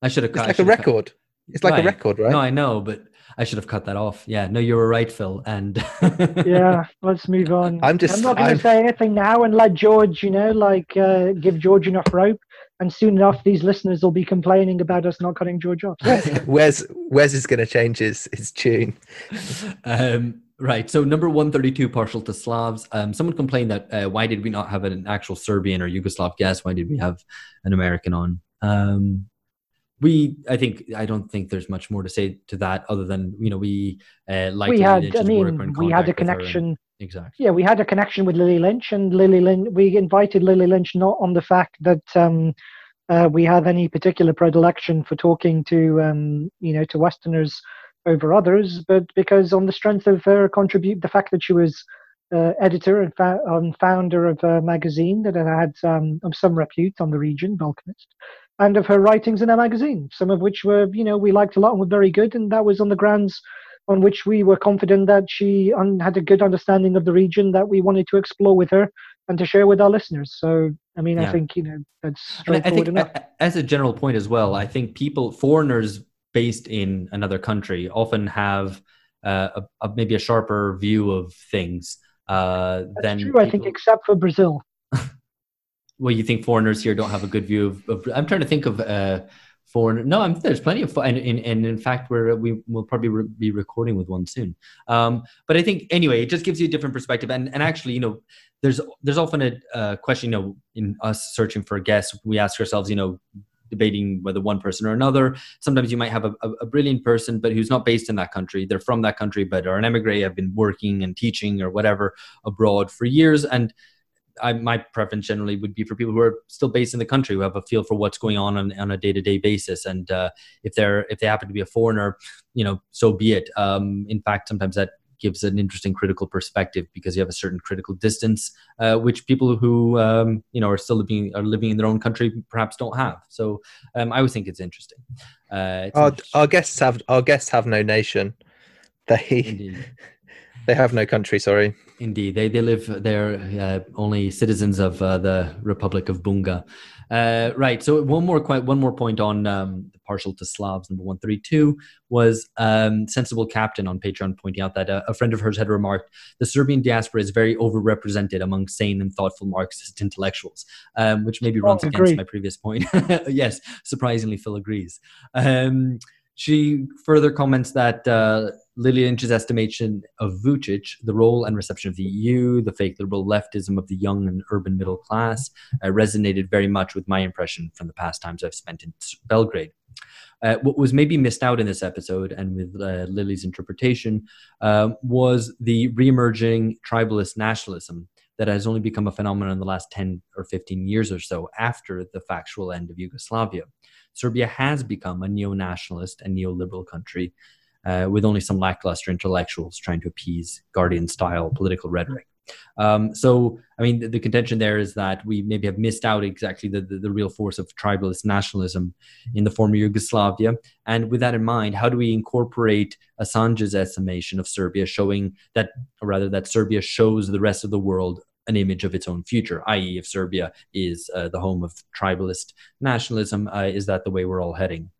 I should have It's like a have cut- record. It's like Right. a record, right? No, I know, but I should have cut that off. Yeah, no, you were right, Phil. And Yeah, let's move on. I'm just- I'm not going to say anything now and let George, you know, like uh, give George enough rope, and soon enough these listeners will be complaining about us not cutting George off. Wes Wes is going to change his his tune. um, right. So number one thirty-two, partial to Slavs. Um, someone complained that uh, why did we not have an actual Serbian or Yugoslav guest? Why did we have an American on? Um, we, I think, I don't think there's much more to say to that other than you know we uh, like we had, I mean, we had a contact with her and- connection. Exactly. Yeah, we had a connection with Lily Lynch, and Lily Lynch. We invited Lily Lynch not on the fact that um, uh, we have any particular predilection for talking to um, you know to Westerners over others, but because on the strength of her contribute, the fact that she was uh, editor and, fa- and founder of a magazine that had um, of some repute on the region, Balkanist, and of her writings in a magazine, some of which were you know we liked a lot and were very good, and that was on the grounds on which we were confident that she un- had a good understanding of the region that we wanted to explore with her and to share with our listeners. So, I mean, Yeah. I think you know that's And I- I straightforward enough. as a general point as well, I think people, foreigners based in another country, often have uh, a, a, maybe a sharper view of things uh, That's than. true. I think, except for Brazil. Well, you think foreigners here don't have a good view of. of I'm trying to think of uh, foreign. No, I'm, there's plenty of, and, and, and in fact, we're we will probably re- be recording with one soon. Um, but I think anyway, it just gives you a different perspective. And and actually, you know, there's there's often a uh, question, you know, in us searching for a guest, we ask ourselves, you know, debating whether one person or another. Sometimes you might have a, a, a, brilliant person, but who's not based in that country. They're from that country, but are an emigre, have been working and teaching or whatever abroad for years. And I, my preference generally would be for people who are still based in the country who have a feel for what's going on on, on a day-to-day basis and uh, if they're if they happen to be a foreigner you know so be it um, in fact sometimes that gives an interesting critical perspective because you have a certain critical distance, uh, which people who um, you know are still living are living in their own country perhaps don't have. So um, I always think it's interesting. Uh, it's our, interesting. our guests have our guests have no nation. They. they have no country. Sorry. Indeed, they they live. They're uh, only citizens of uh, the Republic of Bunga. Uh, right. So one more quite one more point on um, partial to Slavs. Number one thirty two was um, sensible captain on Patreon pointing out that a, a, friend of hers had remarked the Serbian diaspora is very overrepresented among sane and thoughtful Marxist intellectuals, um, which maybe runs oh, against my previous point. yes, surprisingly, Phil agrees. Um, she further comments that Lily Lynch's estimation of Vucic, the role and reception of the EU, the fake liberal leftism of the young and urban middle class, uh, resonated very much with my impression from the past times I've spent in Belgrade. Uh, what was maybe missed out in this episode and with uh, Lily's interpretation uh, was the re-emerging tribalist nationalism that has only become a phenomenon in the last 10 or 15 years or so after the factual end of Yugoslavia. Serbia has become a neo nationalist and neoliberal country uh, with only some lackluster intellectuals trying to appease Guardian style political rhetoric. Um, so, I mean, the, the, contention there is that we maybe have missed out exactly the, the, the, real force of tribalist nationalism in the former Yugoslavia. And with that in mind, how do we incorporate Assange's estimation of Serbia showing that, or rather, that Serbia shows the rest of the world an image of its own future, i.e., if Serbia is uh, the home of tribalist nationalism, uh, is that the way we're all heading?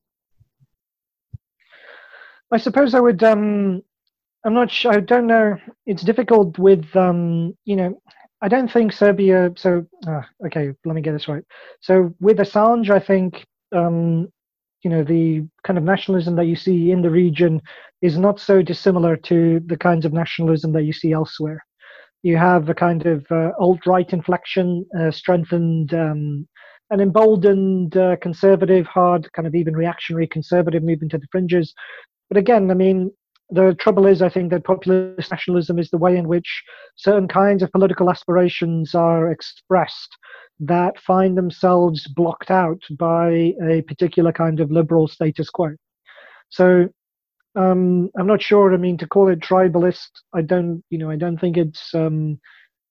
I suppose I would. Um, I'm not sure. I don't know. It's difficult with, um, you know, I don't think Serbia. So, uh, okay, let me get this right. So, with Assange, I think, um, you know, the kind of nationalism that you see in the region is not so dissimilar to the kinds of nationalism that you see elsewhere you have a kind of uh, alt-right inflection, uh, strengthened um, an emboldened uh, conservative, hard, kind of even reactionary conservative movement to the fringes. But again, I mean, the trouble is, I think that populist nationalism is the way in which certain kinds of political aspirations are expressed that find themselves blocked out by a particular kind of liberal status quo. So um, I'm not sure. I mean, to call it tribalist, I don't, you know, I don't think it's um,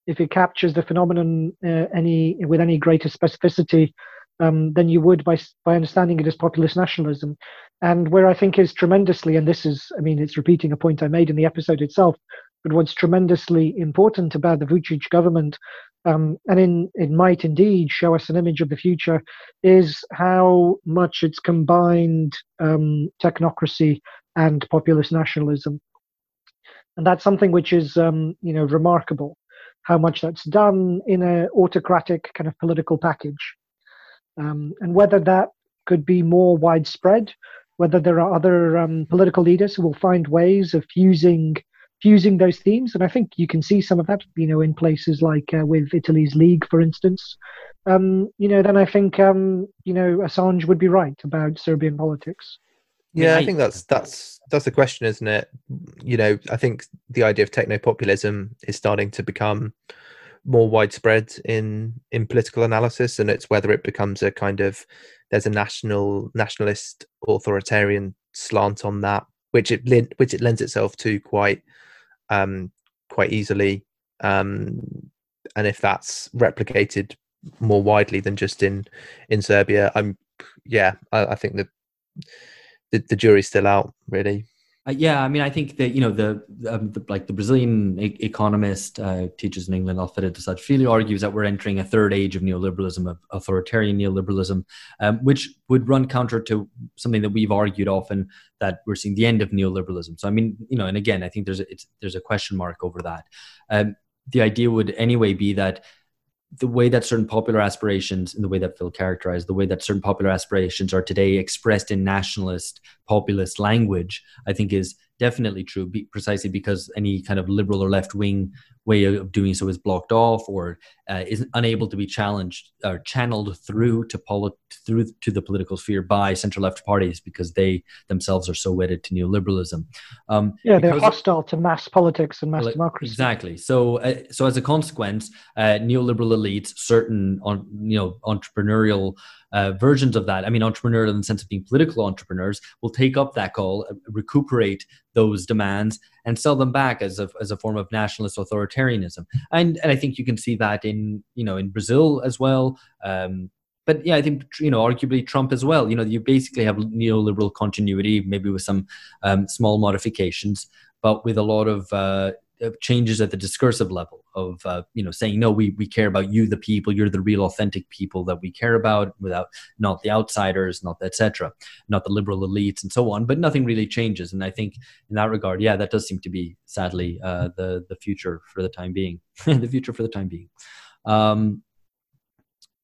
if it captures the phenomenon uh, any with any greater specificity um, than you would by by understanding it as populist nationalism. And where I think is tremendously, and this is, I mean, it's repeating a point I made in the episode itself, but what's tremendously important about the Vucic government, um, and in, it might indeed show us an image of the future, is how much it's combined um, technocracy and populist nationalism. And that's something which is, um, you know, remarkable, how much that's done in an autocratic kind of political package. Um, and whether that could be more widespread, whether there are other um, political leaders who will find ways of fusing fusing those themes. And I think you can see some of that, you know, in places like uh, with Italy's League, for instance. Um, you know, then I think, um, you know, Assange would be right about Serbian politics. Yeah, I think that's that's that's the question, isn't it? You know, I think the idea of techno populism is starting to become more widespread in in political analysis, and it's whether it becomes a kind of there's a national nationalist authoritarian slant on that, which it which it lends itself to quite um, quite easily, um, and if that's replicated more widely than just in in Serbia, I'm yeah, I, I think the, the jury's still out, really. Uh, yeah, I mean, I think that you know the, um, the like the Brazilian e- economist uh, teaches in England, Alfredo Saad-Filho, argues that we're entering a third age of neoliberalism, of authoritarian neoliberalism, um, which would run counter to something that we've argued often that we're seeing the end of neoliberalism. So, I mean, you know, and again, I think there's a, there's a question mark over that. Um, the idea would anyway be that the way that certain popular aspirations, in the way that Phil characterized, the way that certain popular aspirations are today expressed in nationalist, populist language, I think is definitely true, be, precisely because any kind of liberal or left wing way of doing so is blocked off or uh, is unable to be challenged or channeled through to polit- through to the political sphere by centre left parties because they themselves are so wedded to neoliberalism. Um, yeah, they're hostile of, to mass politics and mass democracy. Exactly. So, uh, so as a consequence, uh, neoliberal elites, certain on you know entrepreneurial uh, versions of that. I mean, entrepreneurial in the sense of being political entrepreneurs will take up that call, uh, recuperate those demands, and sell them back as a as a form of nationalist authoritarianism. And and I think you can see that in you know in Brazil as well. Um, but yeah, I think you know, arguably Trump as well. You know, you basically have neoliberal continuity, maybe with some um, small modifications, but with a lot of uh, changes at the discursive level of uh, you know saying no we we care about you the people you're the real authentic people that we care about without not the outsiders not etc not the liberal elites and so on but nothing really changes and i think in that regard yeah that does seem to be sadly uh, the the future for the time being the future for the time being um,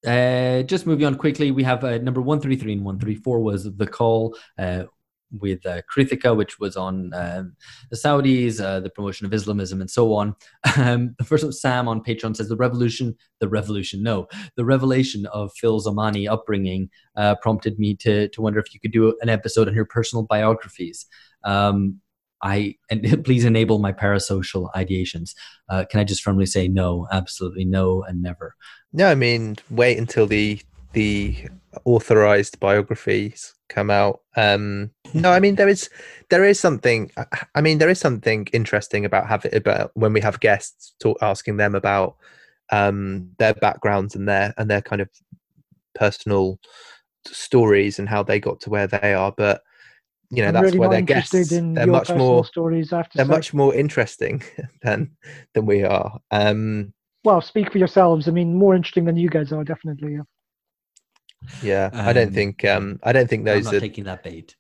uh, just moving on quickly, we have uh, number 133 and 134 was The Call. Uh, with uh, Kritika, which was on um, the Saudis, uh, the promotion of Islamism, and so on. Um, the first one, Sam on Patreon says the revolution, the revolution, no, the revelation of Phil Zamani upbringing uh, prompted me to to wonder if you could do an episode on your personal biographies. Um, I and please enable my parasocial ideations. Uh, can I just firmly say no, absolutely no, and never? No, I mean wait until the the authorized biographies come out. Um, no, I mean there is there is something. I mean there is something interesting about having about when we have guests talk, asking them about um, their backgrounds and their and their kind of personal stories and how they got to where they are. But you know I'm that's really where they're guests. they're much more stories. After they're say. much more interesting than than we are. Um, well, speak for yourselves. I mean, more interesting than you guys are, definitely. Yeah. Yeah, um, I don't um, think um, I don't think those are taking that bait.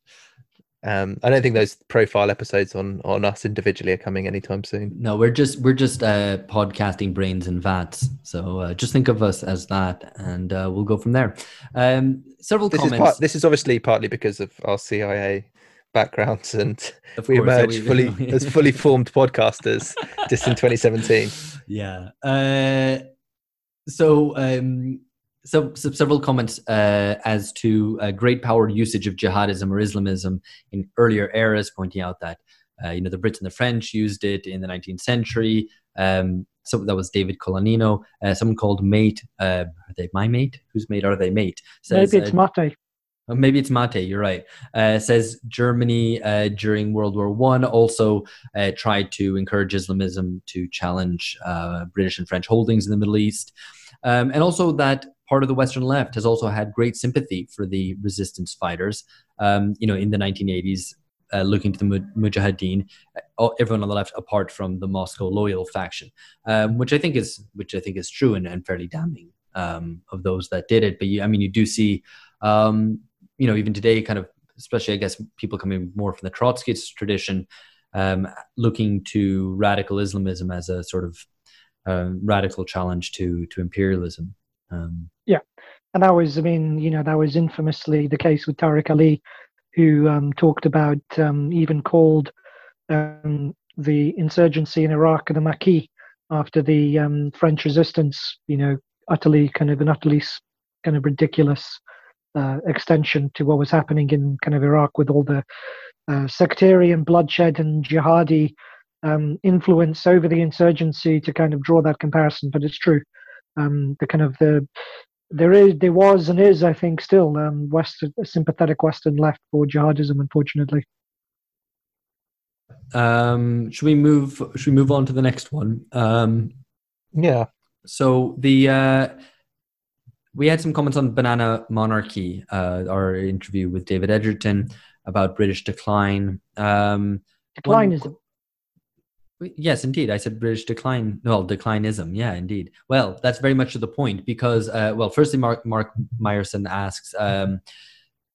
Um, I don't think those profile episodes on on us individually are coming anytime soon. No, we're just we're just uh, podcasting brains and vats. So uh, just think of us as that, and uh, we'll go from there. Um, several this comments. Is part, this is obviously partly because of our CIA backgrounds, and of we emerged yeah, we, fully as fully formed podcasters just in 2017. Yeah. Uh, so um, so, so, several comments uh, as to uh, great power usage of jihadism or Islamism in earlier eras, pointing out that uh, you know the Brits and the French used it in the 19th century. Um, so that was David Colanino. Uh, someone called Mate. Uh, are they my mate? Whose mate are they? Mate. Says, maybe it's Mate. Oh, maybe it's Mate. You're right. says Germany during World War One also tried to encourage Islamism to challenge British and French holdings in the Middle East. Um, and also that part of the Western left has also had great sympathy for the resistance fighters. Um, you know, in the 1980s, uh, looking to the Mujahideen, uh, everyone on the left, apart from the Moscow loyal faction, um, which I think is which I think is true and, and fairly damning um, of those that did it. But you, I mean, you do see, um, you know, even today, kind of, especially I guess people coming more from the Trotskyist tradition, um, looking to radical Islamism as a sort of uh, radical challenge to to imperialism. Um, yeah, and that was, I mean, you know, that was infamously the case with Tariq Ali, who um, talked about, um, even called um, the insurgency in Iraq the Maquis after the um, French resistance, you know, utterly kind of an utterly kind of ridiculous uh, extension to what was happening in kind of Iraq with all the uh, sectarian bloodshed and jihadi um, influence over the insurgency to kind of draw that comparison. But it's true um, the kind of the there is there was and is I think still um, Western sympathetic Western left for jihadism, unfortunately. Um, should we move? Should we move on to the next one? Um, yeah. So the uh, we had some comments on banana monarchy, uh, our interview with David Edgerton about British decline. Um, Declinism. Yes, indeed. I said British decline. Well, declinism. Yeah, indeed. Well, that's very much to the point because, uh, well, firstly, Mark Mark Meyerson asks, um,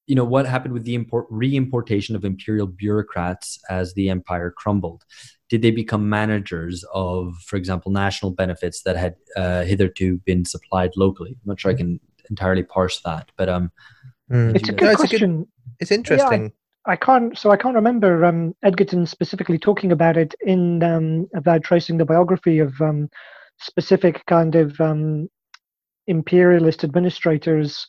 you know what happened with the import re-importation of imperial bureaucrats as the empire crumbled did they become managers of for example national benefits that had uh, hitherto been supplied locally i'm not sure i can entirely parse that but um mm. it's, a good no, it's, question. A good, it's interesting yeah, I, can't so i can't remember um, edgerton specifically talking about it in um, about tracing the biography of um, specific kind of um, imperialist administrators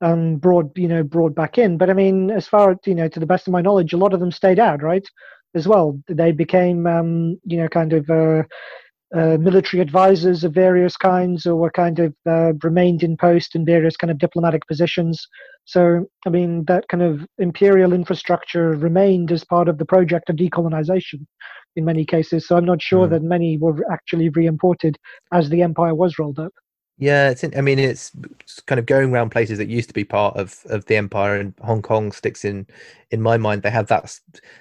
um, brought you know brought back in. But I mean, as far as you know, to the best of my knowledge, a lot of them stayed out, right? As well, they became um, you know kind of uh, uh, military advisors of various kinds, or were kind of uh, remained in post in various kind of diplomatic positions. So I mean, that kind of imperial infrastructure remained as part of the project of decolonization in many cases. So I'm not sure mm. that many were actually re-imported as the empire was rolled up. Yeah, it's. In, I mean, it's kind of going around places that used to be part of of the empire, and Hong Kong sticks in in my mind. They have that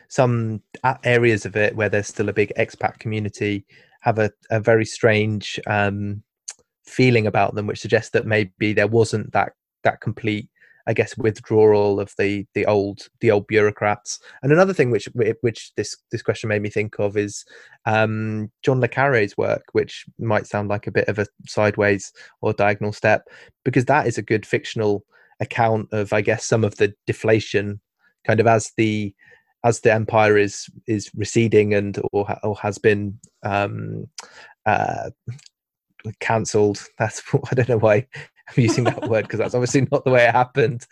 some areas of it where there's still a big expat community have a a very strange um, feeling about them, which suggests that maybe there wasn't that that complete I guess withdrawal of the the old the old bureaucrats. And another thing which which this this question made me think of is um, John le Carre's work, which might sound like a bit of a sideways or diagonal step, because that is a good fictional account of I guess some of the deflation, kind of as the as the empire is is receding and or or has been um, uh, cancelled. That's I don't know why I'm using that word because that's obviously not the way it happened.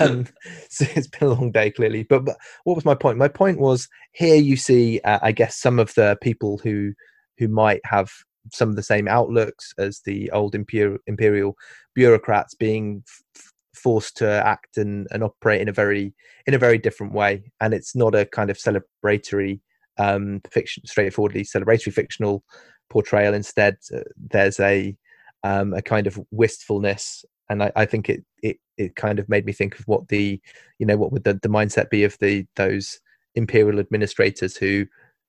Um, so it's been a long day, clearly. But, but, what was my point? My point was here you see, uh, I guess, some of the people who who might have some of the same outlooks as the old imperial, imperial bureaucrats being f- forced to act and, and operate in a very in a very different way. And it's not a kind of celebratory um, fiction, straightforwardly celebratory fictional portrayal. Instead, uh, there's a um, a kind of wistfulness and I, I, think it, it it kind of made me think of what the you know what would the, the mindset be of the those imperial administrators who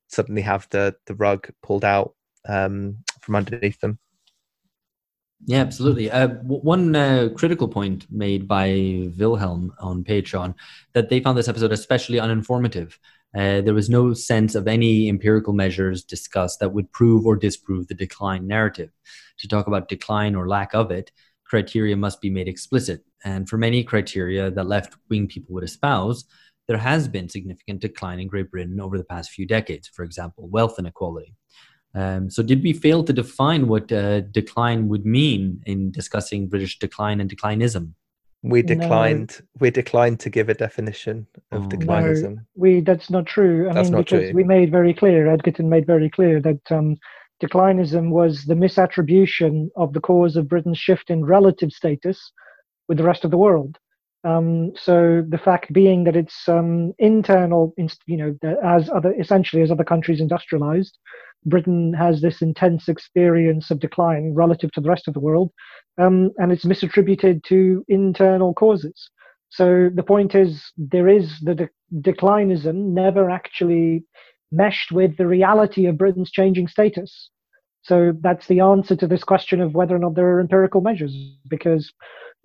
suddenly have the the rug pulled out um, from underneath them. Yeah absolutely. Uh, one uh, critical point made by wilhelm on patreon that they found this episode especially uninformative uh, there was no sense of any empirical measures discussed that would prove or disprove the decline narrative to talk about decline or lack of it, criteria must be made explicit. And for many criteria that left wing people would espouse, there has been significant decline in Great Britain over the past few decades, for example, wealth inequality. Um, so, did we fail to define what uh, decline would mean in discussing British decline and declinism? We declined. No. We declined to give a definition of oh. declinism. No, we. That's not true. I that's mean, because true. we made very clear. Edgerton made very clear that um, declinism was the misattribution of the cause of Britain's shift in relative status with the rest of the world. Um, so the fact being that it's um, internal, you know, as other essentially as other countries industrialized, Britain has this intense experience of decline relative to the rest of the world, um, and it's misattributed to internal causes. So the point is, there is the de- declinism never actually meshed with the reality of Britain's changing status. So that's the answer to this question of whether or not there are empirical measures. Because,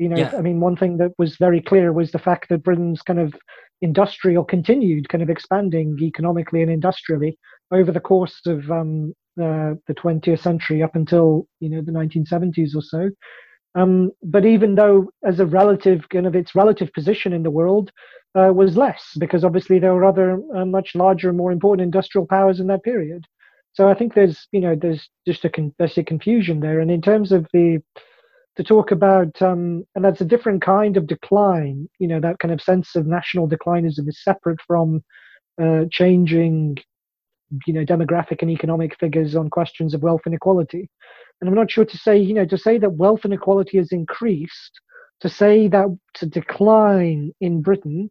you know, yeah. I mean, one thing that was very clear was the fact that Britain's kind of industrial continued kind of expanding economically and industrially over the course of um, uh, the 20th century up until you know the 1970s or so. Um, but even though, as a relative kind of its relative position in the world uh, was less, because obviously there were other uh, much larger and more important industrial powers in that period. So I think there's you know there's just a con- there's a confusion there, and in terms of the to talk about um, and that's a different kind of decline. You know that kind of sense of national declinism is separate from uh, changing you know demographic and economic figures on questions of wealth inequality. And I'm not sure to say, you know, to say that wealth inequality has increased, to say that to decline in Britain,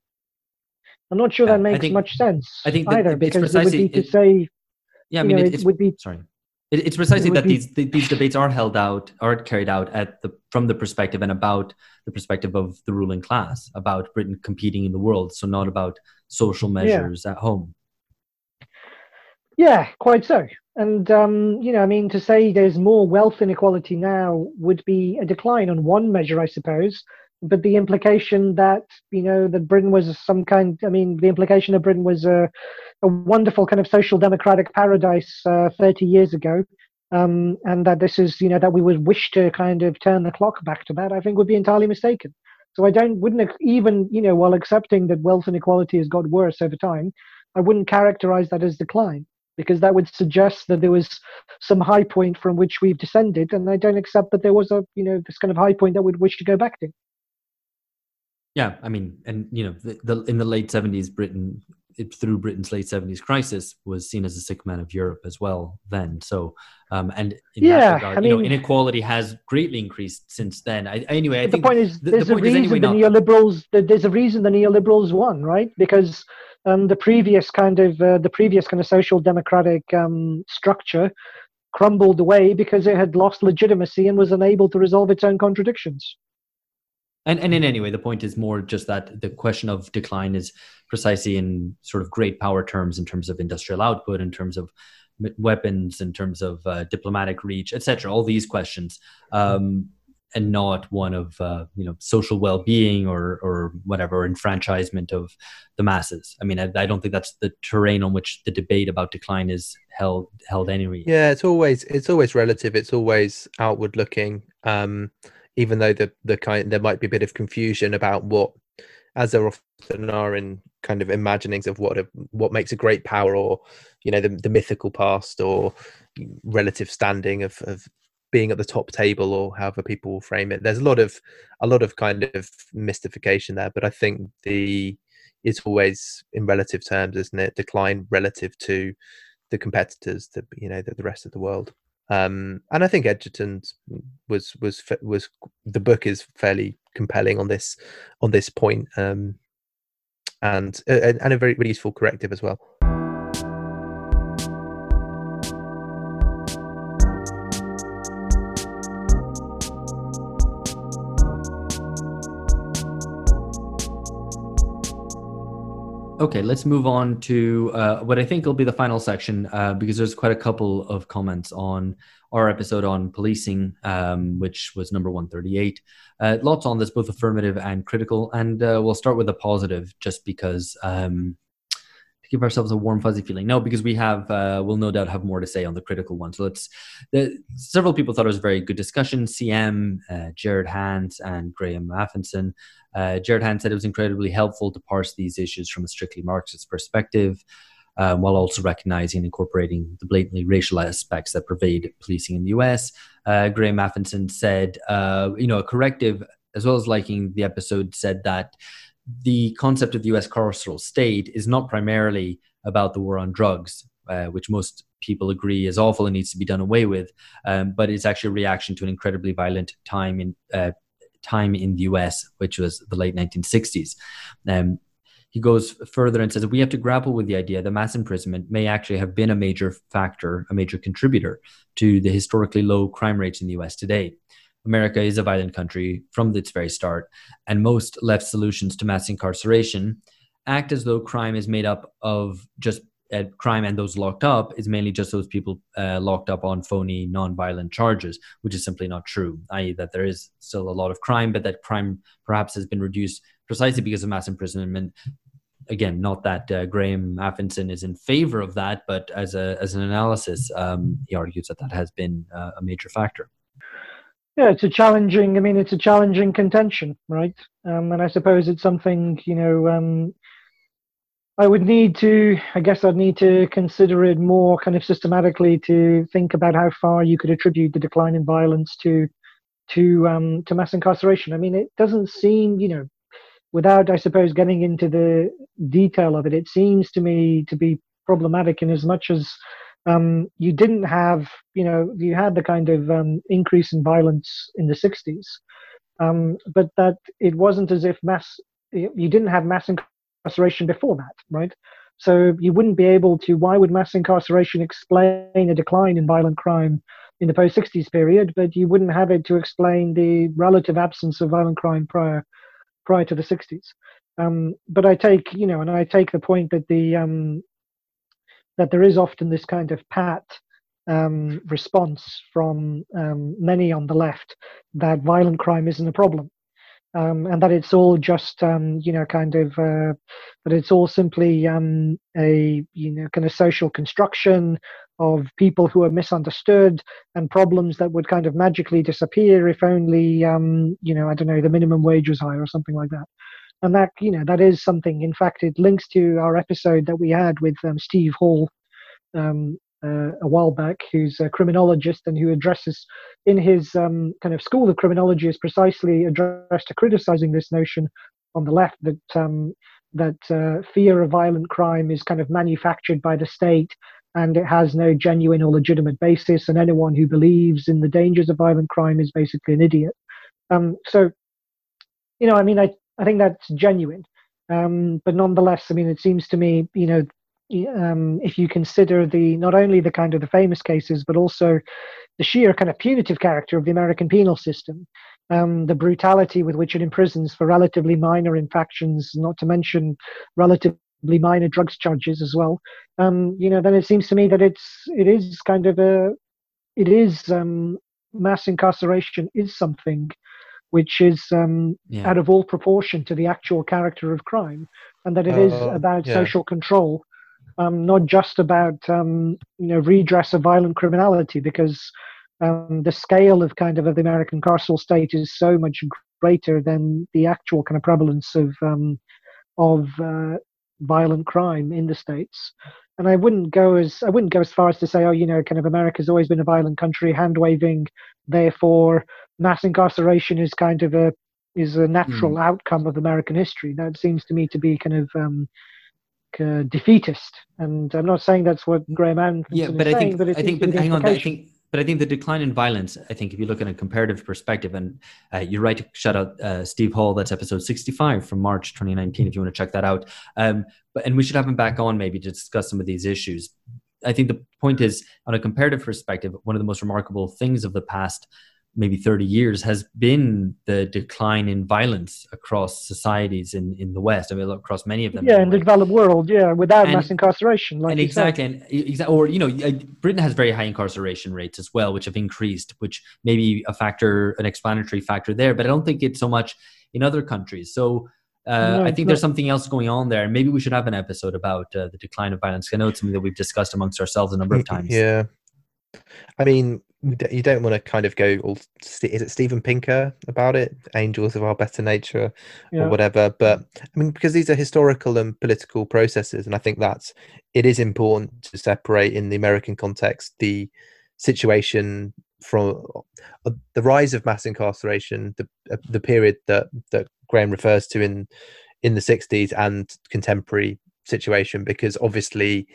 I'm not sure yeah, that makes think, much sense I think either, because it would be to say, yeah, I mean, know, it, it would be sorry. It, it's precisely it that be, these these debates are held out, are carried out at the from the perspective and about the perspective of the ruling class, about Britain competing in the world, so not about social measures yeah. at home. Yeah, quite so. And, um, you know, I mean, to say there's more wealth inequality now would be a decline on one measure, I suppose. But the implication that you know that Britain was some kind. I mean, the implication that Britain was a, a wonderful kind of social democratic paradise uh, 30 years ago, um, and that this is you know that we would wish to kind of turn the clock back to that. I think would be entirely mistaken. So I don't wouldn't even you know while accepting that wealth inequality has got worse over time, I wouldn't characterize that as decline because that would suggest that there was some high point from which we've descended, and I don't accept that there was a you know this kind of high point that we'd wish to go back to. Yeah, I mean, and you know, the, the in the late seventies, Britain it, through Britain's late seventies crisis was seen as a sick man of Europe as well. Then, so um, and yeah, regard, I mean, know, inequality has greatly increased since then. I, anyway, I the point is, the, there's the a reason anyway the not... neoliberals. There's a reason the neoliberals won, right? Because um, the previous kind of uh, the previous kind of social democratic um, structure crumbled away because it had lost legitimacy and was unable to resolve its own contradictions. And and in any way, the point is more just that the question of decline is precisely in sort of great power terms, in terms of industrial output, in terms of weapons, in terms of uh, diplomatic reach, etc. All these questions. Um, and not one of uh, you know social well-being or or whatever enfranchisement of the masses. I mean, I, I, don't think that's the terrain on which the debate about decline is held held anyway. Yeah, it's always it's always relative. It's always outward looking. Um, even though the the kind there might be a bit of confusion about what, as there often are in kind of imaginings of what a, what makes a great power or you know the, the mythical past or relative standing of, of being at the top table or however people will frame it. There's a lot of a lot of kind of mystification there, but I think the it's always in relative terms, isn't it? Decline relative to the competitors, the you know the rest of the world. Um, and I think Edgerton's was was was the book is fairly compelling on this on this point, um, and and a very, very useful corrective as well. Okay, let's move on to uh, what I think will be the final section uh, because there's quite a couple of comments on our episode on policing, um, which was number 138. Uh, lots on this, both affirmative and critical. And uh, we'll start with a positive just because um, give ourselves a warm, fuzzy feeling. No, because we have, uh, we'll no doubt have more to say on the critical one. So let's, the, several people thought it was a very good discussion. CM, uh, Jared Hans, and Graham Affinson. Uh, Jared Hans said it was incredibly helpful to parse these issues from a strictly Marxist perspective, um, while also recognizing and incorporating the blatantly racial aspects that pervade policing in the US. Uh, Graham Affinson said, uh, you know, a corrective, as well as liking the episode, said that the concept of the US carceral state is not primarily about the war on drugs, uh, which most people agree is awful and needs to be done away with, um, but it's actually a reaction to an incredibly violent time in uh, time in the US, which was the late 1960s. Um, he goes further and says we have to grapple with the idea that mass imprisonment may actually have been a major factor, a major contributor to the historically low crime rates in the US today. America is a violent country from its very start, and most left solutions to mass incarceration act as though crime is made up of just uh, crime and those locked up is mainly just those people uh, locked up on phony non-violent charges, which is simply not true. I.e., that there is still a lot of crime, but that crime perhaps has been reduced precisely because of mass imprisonment. Again, not that uh, Graham Affinson is in favor of that, but as a as an analysis, um, he argues that that has been uh, a major factor. Yeah, it's a challenging. I mean, it's a challenging contention, right? Um, and I suppose it's something you know um, I would need to, I guess I'd need to consider it more kind of systematically to think about how far you could attribute the decline in violence to to um, to mass incarceration. I mean, it doesn't seem, you know, without I suppose getting into the detail of it, it seems to me to be problematic in as much as um, you didn't have, you know, you had the kind of um, increase in violence in the 60s, um, but that it wasn't as if mass, you didn't have mass incarceration before that, right? So you wouldn't be able to. Why would mass incarceration explain a decline in violent crime in the post 60s period, but you wouldn't have it to explain the relative absence of violent crime prior prior to the 60s? Um, but I take, you know, and I take the point that the um, that there is often this kind of pat um, response from um, many on the left that violent crime isn't a problem. um, and that it's all just um, you know kind of uh, that it's all simply um, a you know kind of social construction of people who are misunderstood and problems that would kind of magically disappear if only um, you know I don't know the minimum wage was higher or something like that. And that you know that is something. In fact, it links to our episode that we had with um, Steve Hall um, uh, a while back, who's a criminologist and who addresses in his um, kind of school of criminology is precisely addressed to criticizing this notion on the left that um, that uh, fear of violent crime is kind of manufactured by the state and it has no genuine or legitimate basis, and anyone who believes in the dangers of violent crime is basically an idiot. Um, so, you know, I mean, I, I think that's genuine. Um, but nonetheless, I mean, it seems to me, you know, um, if you consider the not only the kind of the famous cases, but also the sheer kind of punitive character of the American penal system, um, the brutality with which it imprisons for relatively minor infractions, not to mention relatively minor drugs charges as well. Um, you know, then it seems to me that it's it is kind of a it is um, mass incarceration is something which is um, yeah. out of all proportion to the actual character of crime, and that it uh, is about yeah. social control um, not just about um, you know redress of violent criminality, because um, the scale of kind of, of the American carceral state is so much greater than the actual kind of prevalence of um, of uh, violent crime in the states. And I wouldn't go as I wouldn't go as far as to say, oh, you know, kind of America's always been a violent country, hand waving. Therefore, mass incarceration is kind of a is a natural mm. outcome of American history. That seems to me to be kind of um, uh, defeatist, and I'm not saying that's what Graham yeah, but I saying, think, but I think, but hang on, I think, but I think the decline in violence. I think if you look at a comparative perspective, and uh, you're right to shout out uh, Steve Hall. That's episode 65 from March 2019. If you want to check that out, um, but and we should have him back on maybe to discuss some of these issues. I think the point is, on a comparative perspective, one of the most remarkable things of the past maybe 30 years has been the decline in violence across societies in, in the West. I mean, across many of them. Yeah, in the developed world, yeah, without and, mass incarceration. Like and exactly, and exactly, or you know, Britain has very high incarceration rates as well, which have increased, which may be a factor, an explanatory factor there. But I don't think it's so much in other countries. So. Uh, no, I think there's something else going on there. Maybe we should have an episode about uh, the decline of violence. I know it's something that we've discussed amongst ourselves a number of times. Yeah, I mean, you don't want to kind of go all is it Steven Pinker about it, Angels of Our Better Nature, yeah. or whatever. But I mean, because these are historical and political processes, and I think that's it is important to separate in the American context the situation from uh, the rise of mass incarceration, the uh, the period that that Graham refers to in in the 60s and contemporary situation, because obviously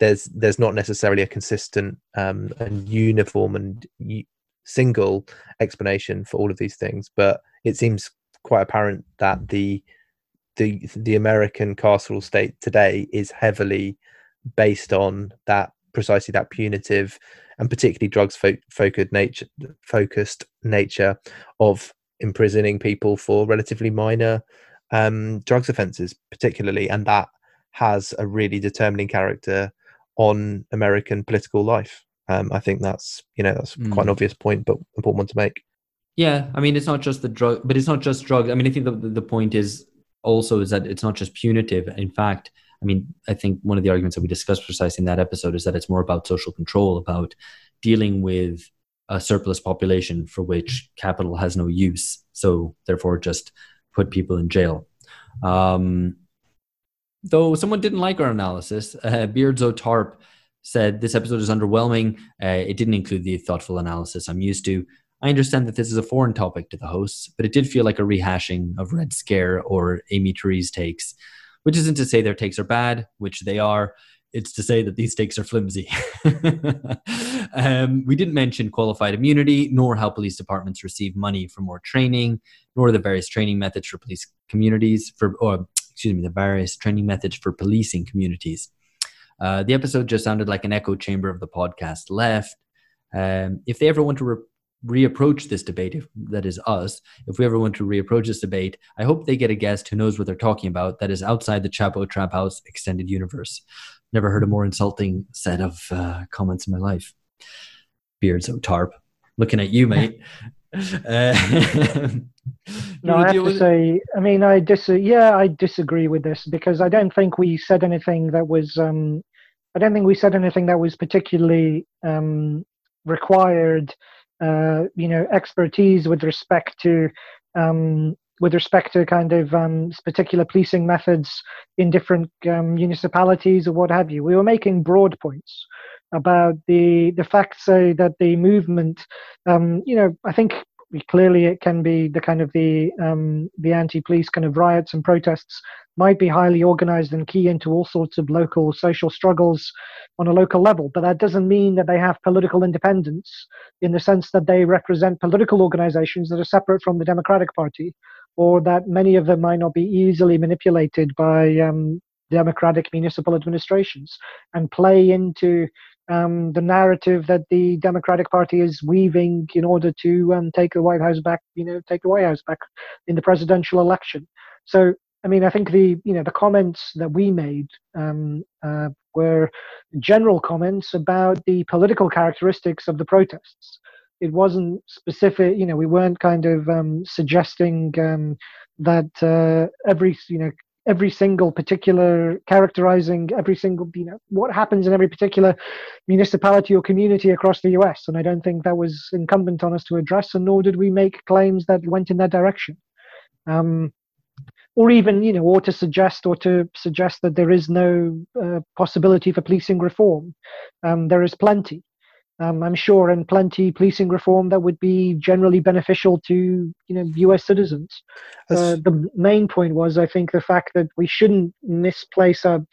there's there's not necessarily a consistent um, and uniform and single explanation for all of these things, but it seems quite apparent that the the the American carceral state today is heavily based on that precisely that punitive and particularly drugs fo- focused nature focused nature of imprisoning people for relatively minor um, drugs offences, particularly, and that has a really determining character on American political life. Um, I think that's you know that's mm. quite an hmm. obvious point, but important one to make. Yeah, I mean it's not just the drug, but it's not just drugs. I mean I think the the point is also is that it's not just punitive. In fact, I mean I think one of the arguments that we discussed precisely in that episode is that it's more about social control, about dealing with a surplus population for which capital has no use. So therefore, just put people in jail. Um, Though someone didn't like our analysis, uh, Beardzo Tarp said this episode is underwhelming. Uh, it didn't include the thoughtful analysis I'm used to. I understand that this is a foreign topic to the hosts, but it did feel like a rehashing of Red Scare or Amy Therese takes, which isn't to say their takes are bad, which they are. It's to say that these takes are flimsy. um, we didn't mention qualified immunity, nor how police departments receive money for more training, nor the various training methods for police communities for or excuse me, the various training methods for policing communities. Uh, the episode just sounded like an echo chamber of the podcast left. Um, if they ever want to re- reapproach this debate, if that is us, if we ever want to reapproach this debate, I hope they get a guest who knows what they're talking about that is outside the Chapo Trap House extended universe. Never heard a more insulting set of uh, comments in my life. Beards tarp. Looking at you, mate. Uh, no, I have to say, I mean, I dis- yeah, I disagree with this because I don't think we said anything that was, um, I don't think we said anything that was particularly um, required, uh, you know, expertise with respect to, um, with respect to kind of um, particular policing methods in different um, municipalities or what have you. We were making broad points about the the fact say that the movement um, you know i think clearly it can be the kind of the um, the anti-police kind of riots and protests might be highly organized and key into all sorts of local social struggles on a local level. But that doesn't mean that they have political independence in the sense that they represent political organizations that are separate from the democratic party or that many of them might not be easily manipulated by um, democratic municipal administrations and play into um, the narrative that the Democratic Party is weaving in order to um, take the White House back, you know, take the White House back in the presidential election. So, I mean, I think the you know the comments that we made um, uh, were general comments about the political characteristics of the protests. It wasn't specific, you know, we weren't kind of um, suggesting um, that uh, every you know every single particular characterizing every single you know what happens in every particular municipality or community across the US and I don't think that was incumbent on us to address and nor did we make claims that went in that direction. Um, or even you know or to suggest or to suggest that there is no uh, possibility for policing reform. Um, there is plenty um, I'm sure, and plenty policing reform that would be generally beneficial to you know U.S. citizens. Uh, the main point was, I think, the fact that we shouldn't misplace a,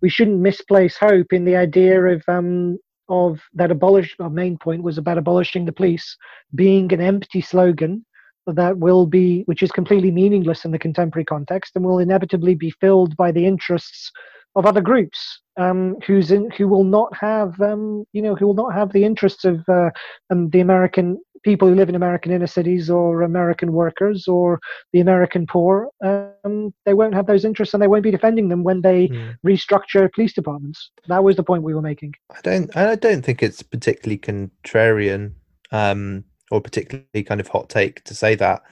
we shouldn't misplace hope in the idea of um, of that abolish. Our main point was about abolishing the police being an empty slogan that will be, which is completely meaningless in the contemporary context, and will inevitably be filled by the interests of other groups um, who's in, who will not have um, you know who will not have the interests of uh, um, the American people who live in American inner cities or American workers or the American poor. Um, they won't have those interests and they won't be defending them when they mm. restructure police departments. That was the point we were making. I don't I don't think it's particularly contrarian um, or particularly kind of hot take to say that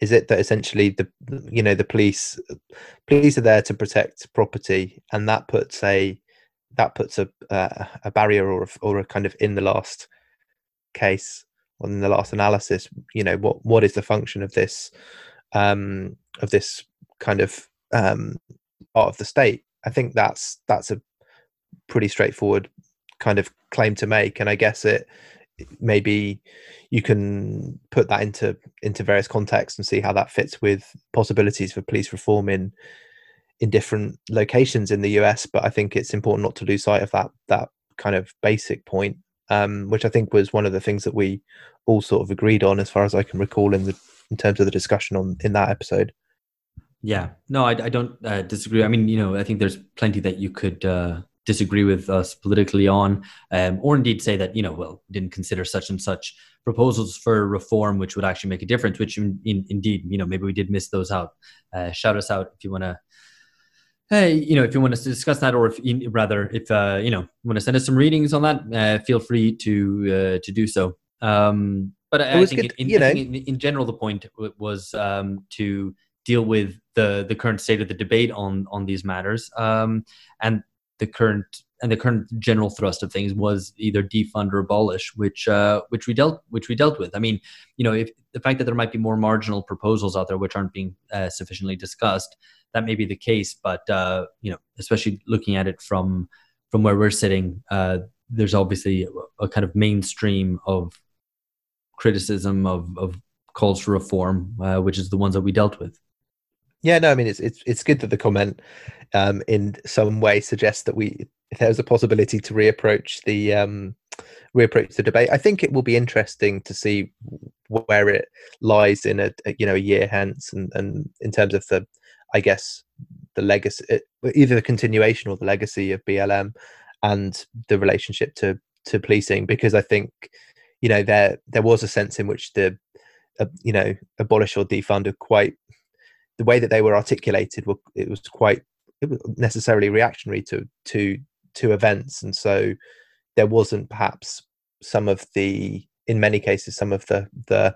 is it that essentially the you know the police police are there to protect property and that puts a that puts a uh, a barrier or a, or a kind of in the last case or in the last analysis you know what what is the function of this um of this kind of um part of the state? I think that's that's a pretty straightforward kind of claim to make and i guess it maybe you can put that into into various contexts and see how that fits with possibilities for police reform in in different locations in the US. But I think it's important not to lose sight of that that kind of basic point, um, which I think was one of the things that we all sort of agreed on, as far as I can recall, in the in terms of the discussion on in that episode. Yeah, no, I, I don't uh, disagree. I mean, you know, I think there's plenty that you could uh, disagree with us politically on, um, or indeed say that you know, well, didn't consider such and such proposals for reform, which would actually make a difference. Which in, in, indeed, you know, maybe we did miss those out. Uh, shout us out if you want to. Hey, you know, if you want us to discuss that, or if you, rather, if uh, you know, want to send us some readings on that, uh, feel free to uh, to do so. Um, but I, I think, good, in, I think in, in, general, the point was um, to deal with the the current state of the debate on on these matters, um, and the current and the current general thrust of things was either defund or abolish, which uh, which we dealt which we dealt with. I mean, you know, if the fact that there might be more marginal proposals out there which aren't being uh, sufficiently discussed, that may be the case. But uh, you know, especially looking at it from from where we're sitting, uh, there's obviously a, a kind of mainstream of criticism of of calls for reform, uh, which is the ones that we dealt with. Yeah, no, I mean it's it's it's good that the comment um, in some way suggests that we there's a possibility to reapproach the um, reapproach the debate. I think it will be interesting to see where it lies in a, a you know a year hence, and and in terms of the I guess the legacy, either the continuation or the legacy of BLM, and the relationship to to policing, because I think you know there there was a sense in which the uh, you know abolish or defund are quite the way that they were articulated were it was quite it was necessarily reactionary to to to events and so there wasn't perhaps some of the in many cases some of the the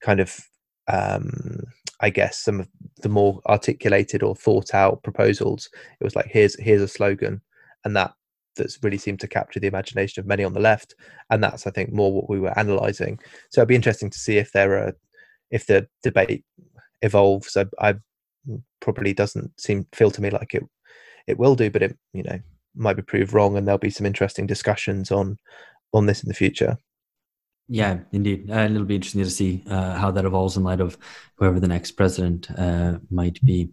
kind of um, I guess some of the more articulated or thought out proposals. It was like here's here's a slogan, and that that's really seemed to capture the imagination of many on the left, and that's I think more what we were analysing. So it'd be interesting to see if there are if the debate evolves. I, I probably doesn't seem feel to me like it it will do, but it you know might be proved wrong, and there'll be some interesting discussions on on this in the future. Yeah, indeed, uh, and it'll be interesting to see uh, how that evolves in light of whoever the next president uh, might be.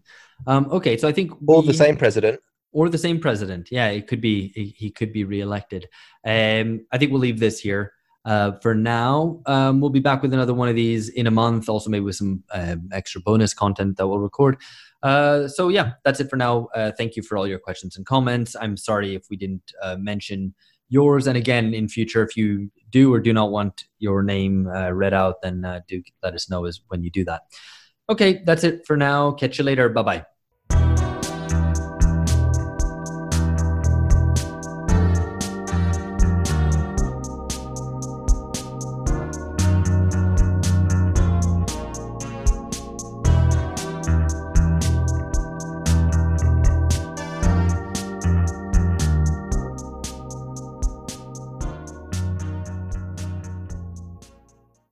Um, okay, so I think or the same president, or the same president. Yeah, it could be he could be reelected. Um, I think we'll leave this here. Uh, for now, um, we'll be back with another one of these in a month, also maybe with some um, extra bonus content that we'll record. Uh, so yeah, that's it for now. Uh, thank you for all your questions and comments. I'm sorry if we didn't uh, mention yours. And again, in future, if you do or do not want your name uh, read out, then do let us know as when you do that. Okay, that's it for now. Catch you later. Bye bye.